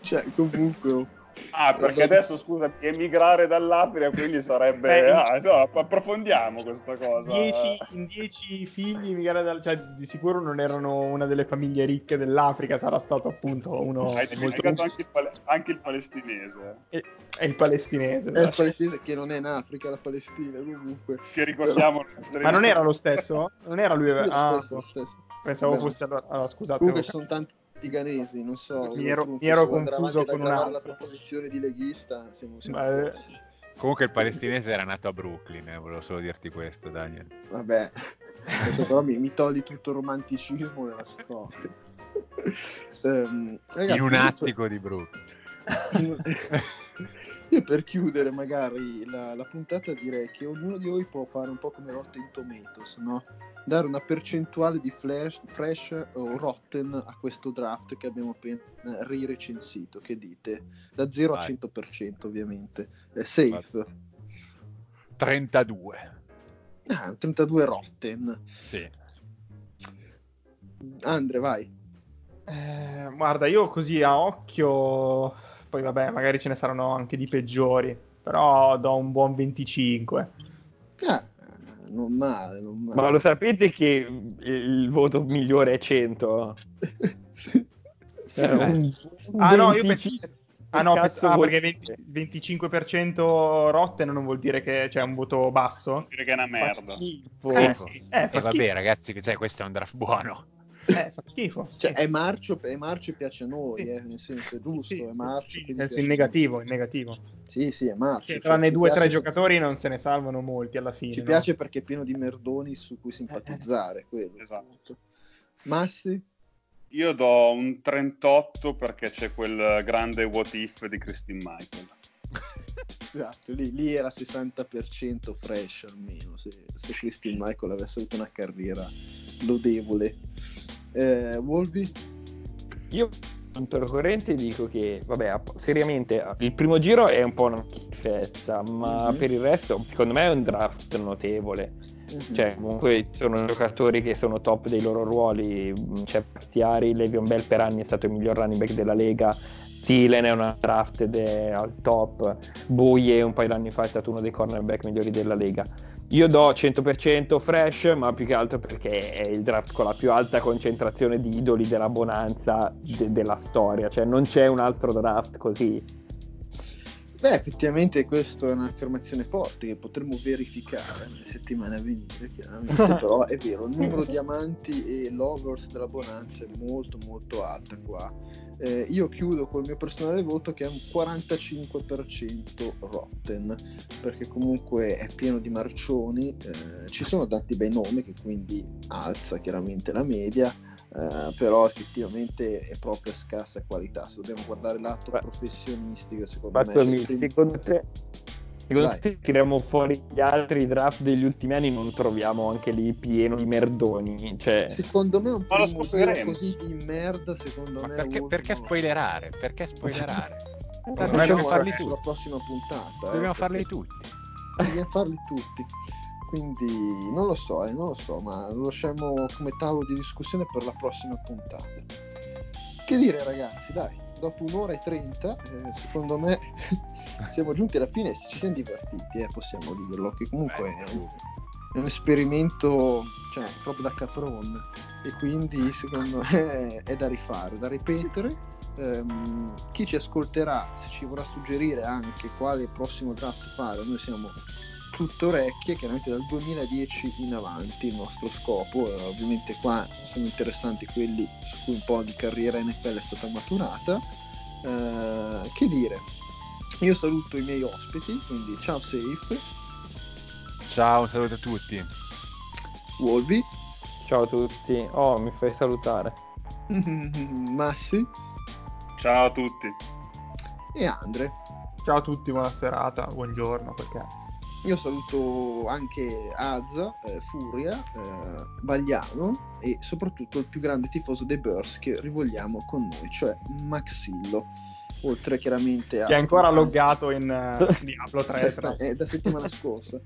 cioè, comunque... Ah, perché adesso scusa, emigrare dall'Africa quindi sarebbe. Beh, ah, insomma, approfondiamo questa cosa. Dieci, in dieci figli, mica dal- cioè, di sicuro non erano una delle famiglie ricche dell'Africa, sarà stato appunto uno Hai molto dimenticato anche il, pale- anche il palestinese, è, è il palestinese. È il palestinese che non è in Africa, la Palestina comunque. che ricordiamo. essere- Ma non era lo stesso? Non era lui? Lo ah, stesso, lo stesso. pensavo Vabbè, fosse allora. allora, scusate. Comunque ci sono tanti ghanesi, non so. Mi ero- mi ero confuso con un aggravare altro. la proposizione di leghista. Siamo, siamo eh, posto. Comunque il palestinese era nato a Brooklyn, eh, volevo solo dirti questo, Daniel. Vabbè, adesso però mi, mi togli tutto il romanticismo della storia. Ehm, ragazzi, In un per- attico di Brooklyn. Io per chiudere magari la, la puntata direi che ognuno di voi può fare un po' come Rotten Tomatoes, no? Dare una percentuale di flash, fresh o rotten a questo draft che abbiamo appena rirecensito. Che dite? Da 0 a Vai. 100% ovviamente. È safe. 32. Ah, 32 rotten. Sì. Andre, vai. Eh, guarda, io così a occhio, poi vabbè, magari ce ne saranno anche di peggiori, però do un buon 25. Ah, non male, non male. Ma lo sapete che il voto migliore è 100? Sì. Cioè, dai. un- un Ah no, io 25. penso... Ah no, cazzo ah, vuol perché dire? 20 25% rotten non vuol dire che c'è un voto basso? Dire che è una Fa merda. schifo. Eh, sì. Eh, E fa vabbè, schifo. ragazzi, cioè, questo è un draft buono. Eh, fa schifo. Cioè, sì. è marcio, è marcio e piace a noi, Sì. eh, nel senso è giusto, Sì, è marcio. sì, senso in a negativo, in negativo. Sì, sì, è marcio. Cioè, cioè, tranne due o tre giocatori non se ne salvano molti alla fine. Ci no? piace perché è pieno di merdoni su cui simpatizzare, quello. Esatto. Massi? Io do un 38 perché c'è quel grande what if di Christine Michael. Esatto, lì, lì era 60% fresh almeno, se, se Christine Michael avesse avuto una carriera lodevole. Eh, Wolvi? Io contro corrente dico che, vabbè, seriamente, il primo giro è un po' una schifezza, ma Mhm. per il resto, secondo me è un draft notevole. Mhm. Cioè, comunque sono giocatori che sono top dei loro ruoli. C'è Pastiari, Levion Bell per anni è stato il miglior running back della Lega. Thielen è una draft ed è al top. Boye un paio d'anni fa è stato uno dei cornerback migliori della Lega. Io do 100% fresh, ma più che altro perché è il draft con la più alta concentrazione di idoli della bonanza de- della storia. Cioè, non c'è un altro draft così. Beh, effettivamente questa è un'affermazione forte che potremmo verificare nelle settimane a venire, chiaramente, però è vero, il numero di amanti e lovers della Bonanza è molto molto alta qua Eh, io chiudo col mio personale voto che è un 45% Rotten, perché comunque è pieno di marcioni, eh, ci sono tanti bei nomi che quindi alza chiaramente la media, eh, però effettivamente è proprio scarsa qualità. Se dobbiamo guardare lato Beh. professionistico, secondo me... Prim- secondo te, secondo Vai. te tiriamo fuori gli altri draft degli ultimi anni non troviamo anche lì pieno di merdoni? Cioè, Secondo me un primo giro scopriremo. così di merda, secondo Ma me... perché, uno- perché spoilerare? Perché spoilerare? Eh, Tanto facciamo dobbiamo farli sulla tutti. prossima puntata. eh, Dobbiamo perché- farli tutti. Dobbiamo farli tutti. Quindi non lo so, eh, non lo so, ma lo lasciamo come tavolo di discussione per la prossima puntata. Che dire ragazzi, dai, dopo un'ora e trenta, eh, secondo me siamo giunti alla fine e ci siamo divertiti, eh, possiamo dirlo, che comunque è un, è un esperimento cioè, proprio da capron e quindi secondo me è da rifare, da ripetere. Ehm, chi ci ascolterà, se ci vorrà suggerire anche quale prossimo draft fare, noi siamo tutte orecchie, chiaramente dal 2010 in avanti il nostro scopo, eh, ovviamente qua sono interessanti quelli su cui un po' di carriera NFL è stata maturata. Eh, che dire, io saluto i miei ospiti, quindi ciao Safe, Ciao, un saluto a tutti. Wolvi, ciao a tutti. Oh, mi fai salutare. Massi Ciao a tutti. e Andre. Ciao a tutti, buona serata, buongiorno, perché Io saluto anche Azza, eh, Furia, eh, Bagliano e soprattutto il più grande tifoso dei Burs che rivogliamo con noi, cioè Maxillo. Oltre chiaramente a... che è ancora loggato in eh, Diablo 3. È, tra- è da settimana scorsa.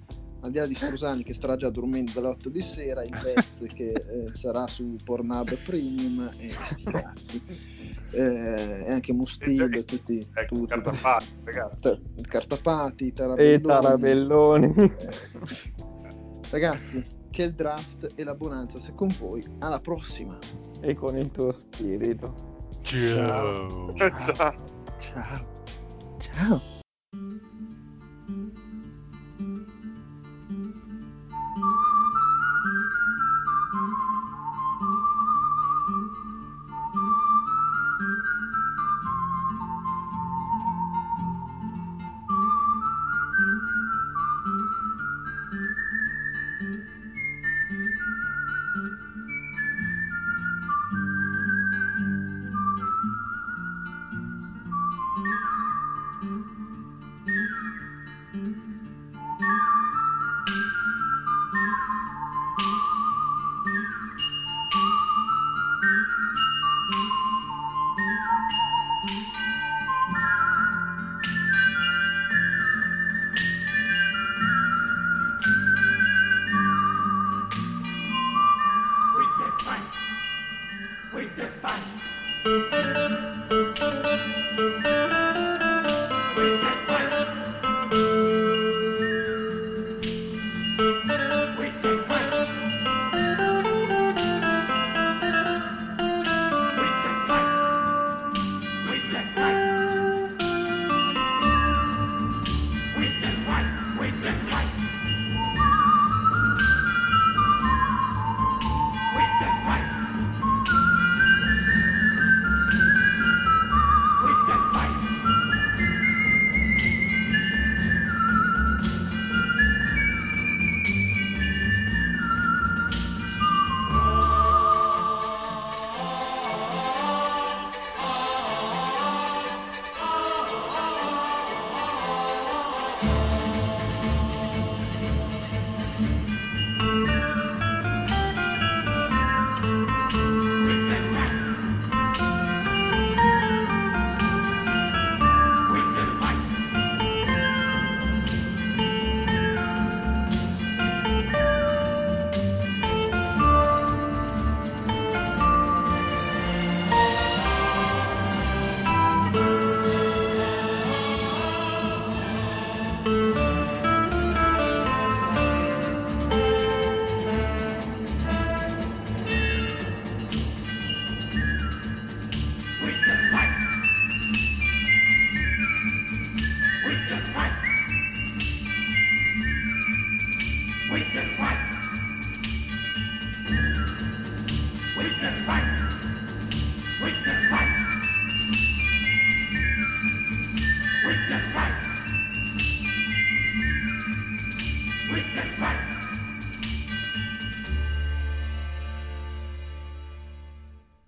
Al di là di Strusani che starà già dormendo dalle 8 di sera, il Vez che eh, sarà su Pornhub Premium e cazzi. Eh, e anche Mustillo e tutti, Ecco, tutti cartapati, ta- cartapati, E tarabelloni. tarabelloni. Ragazzi, che il draft e la bonanza sia con voi. Alla prossima. e con il tuo spirito. Ciao. Ciao. Ciao. Ciao.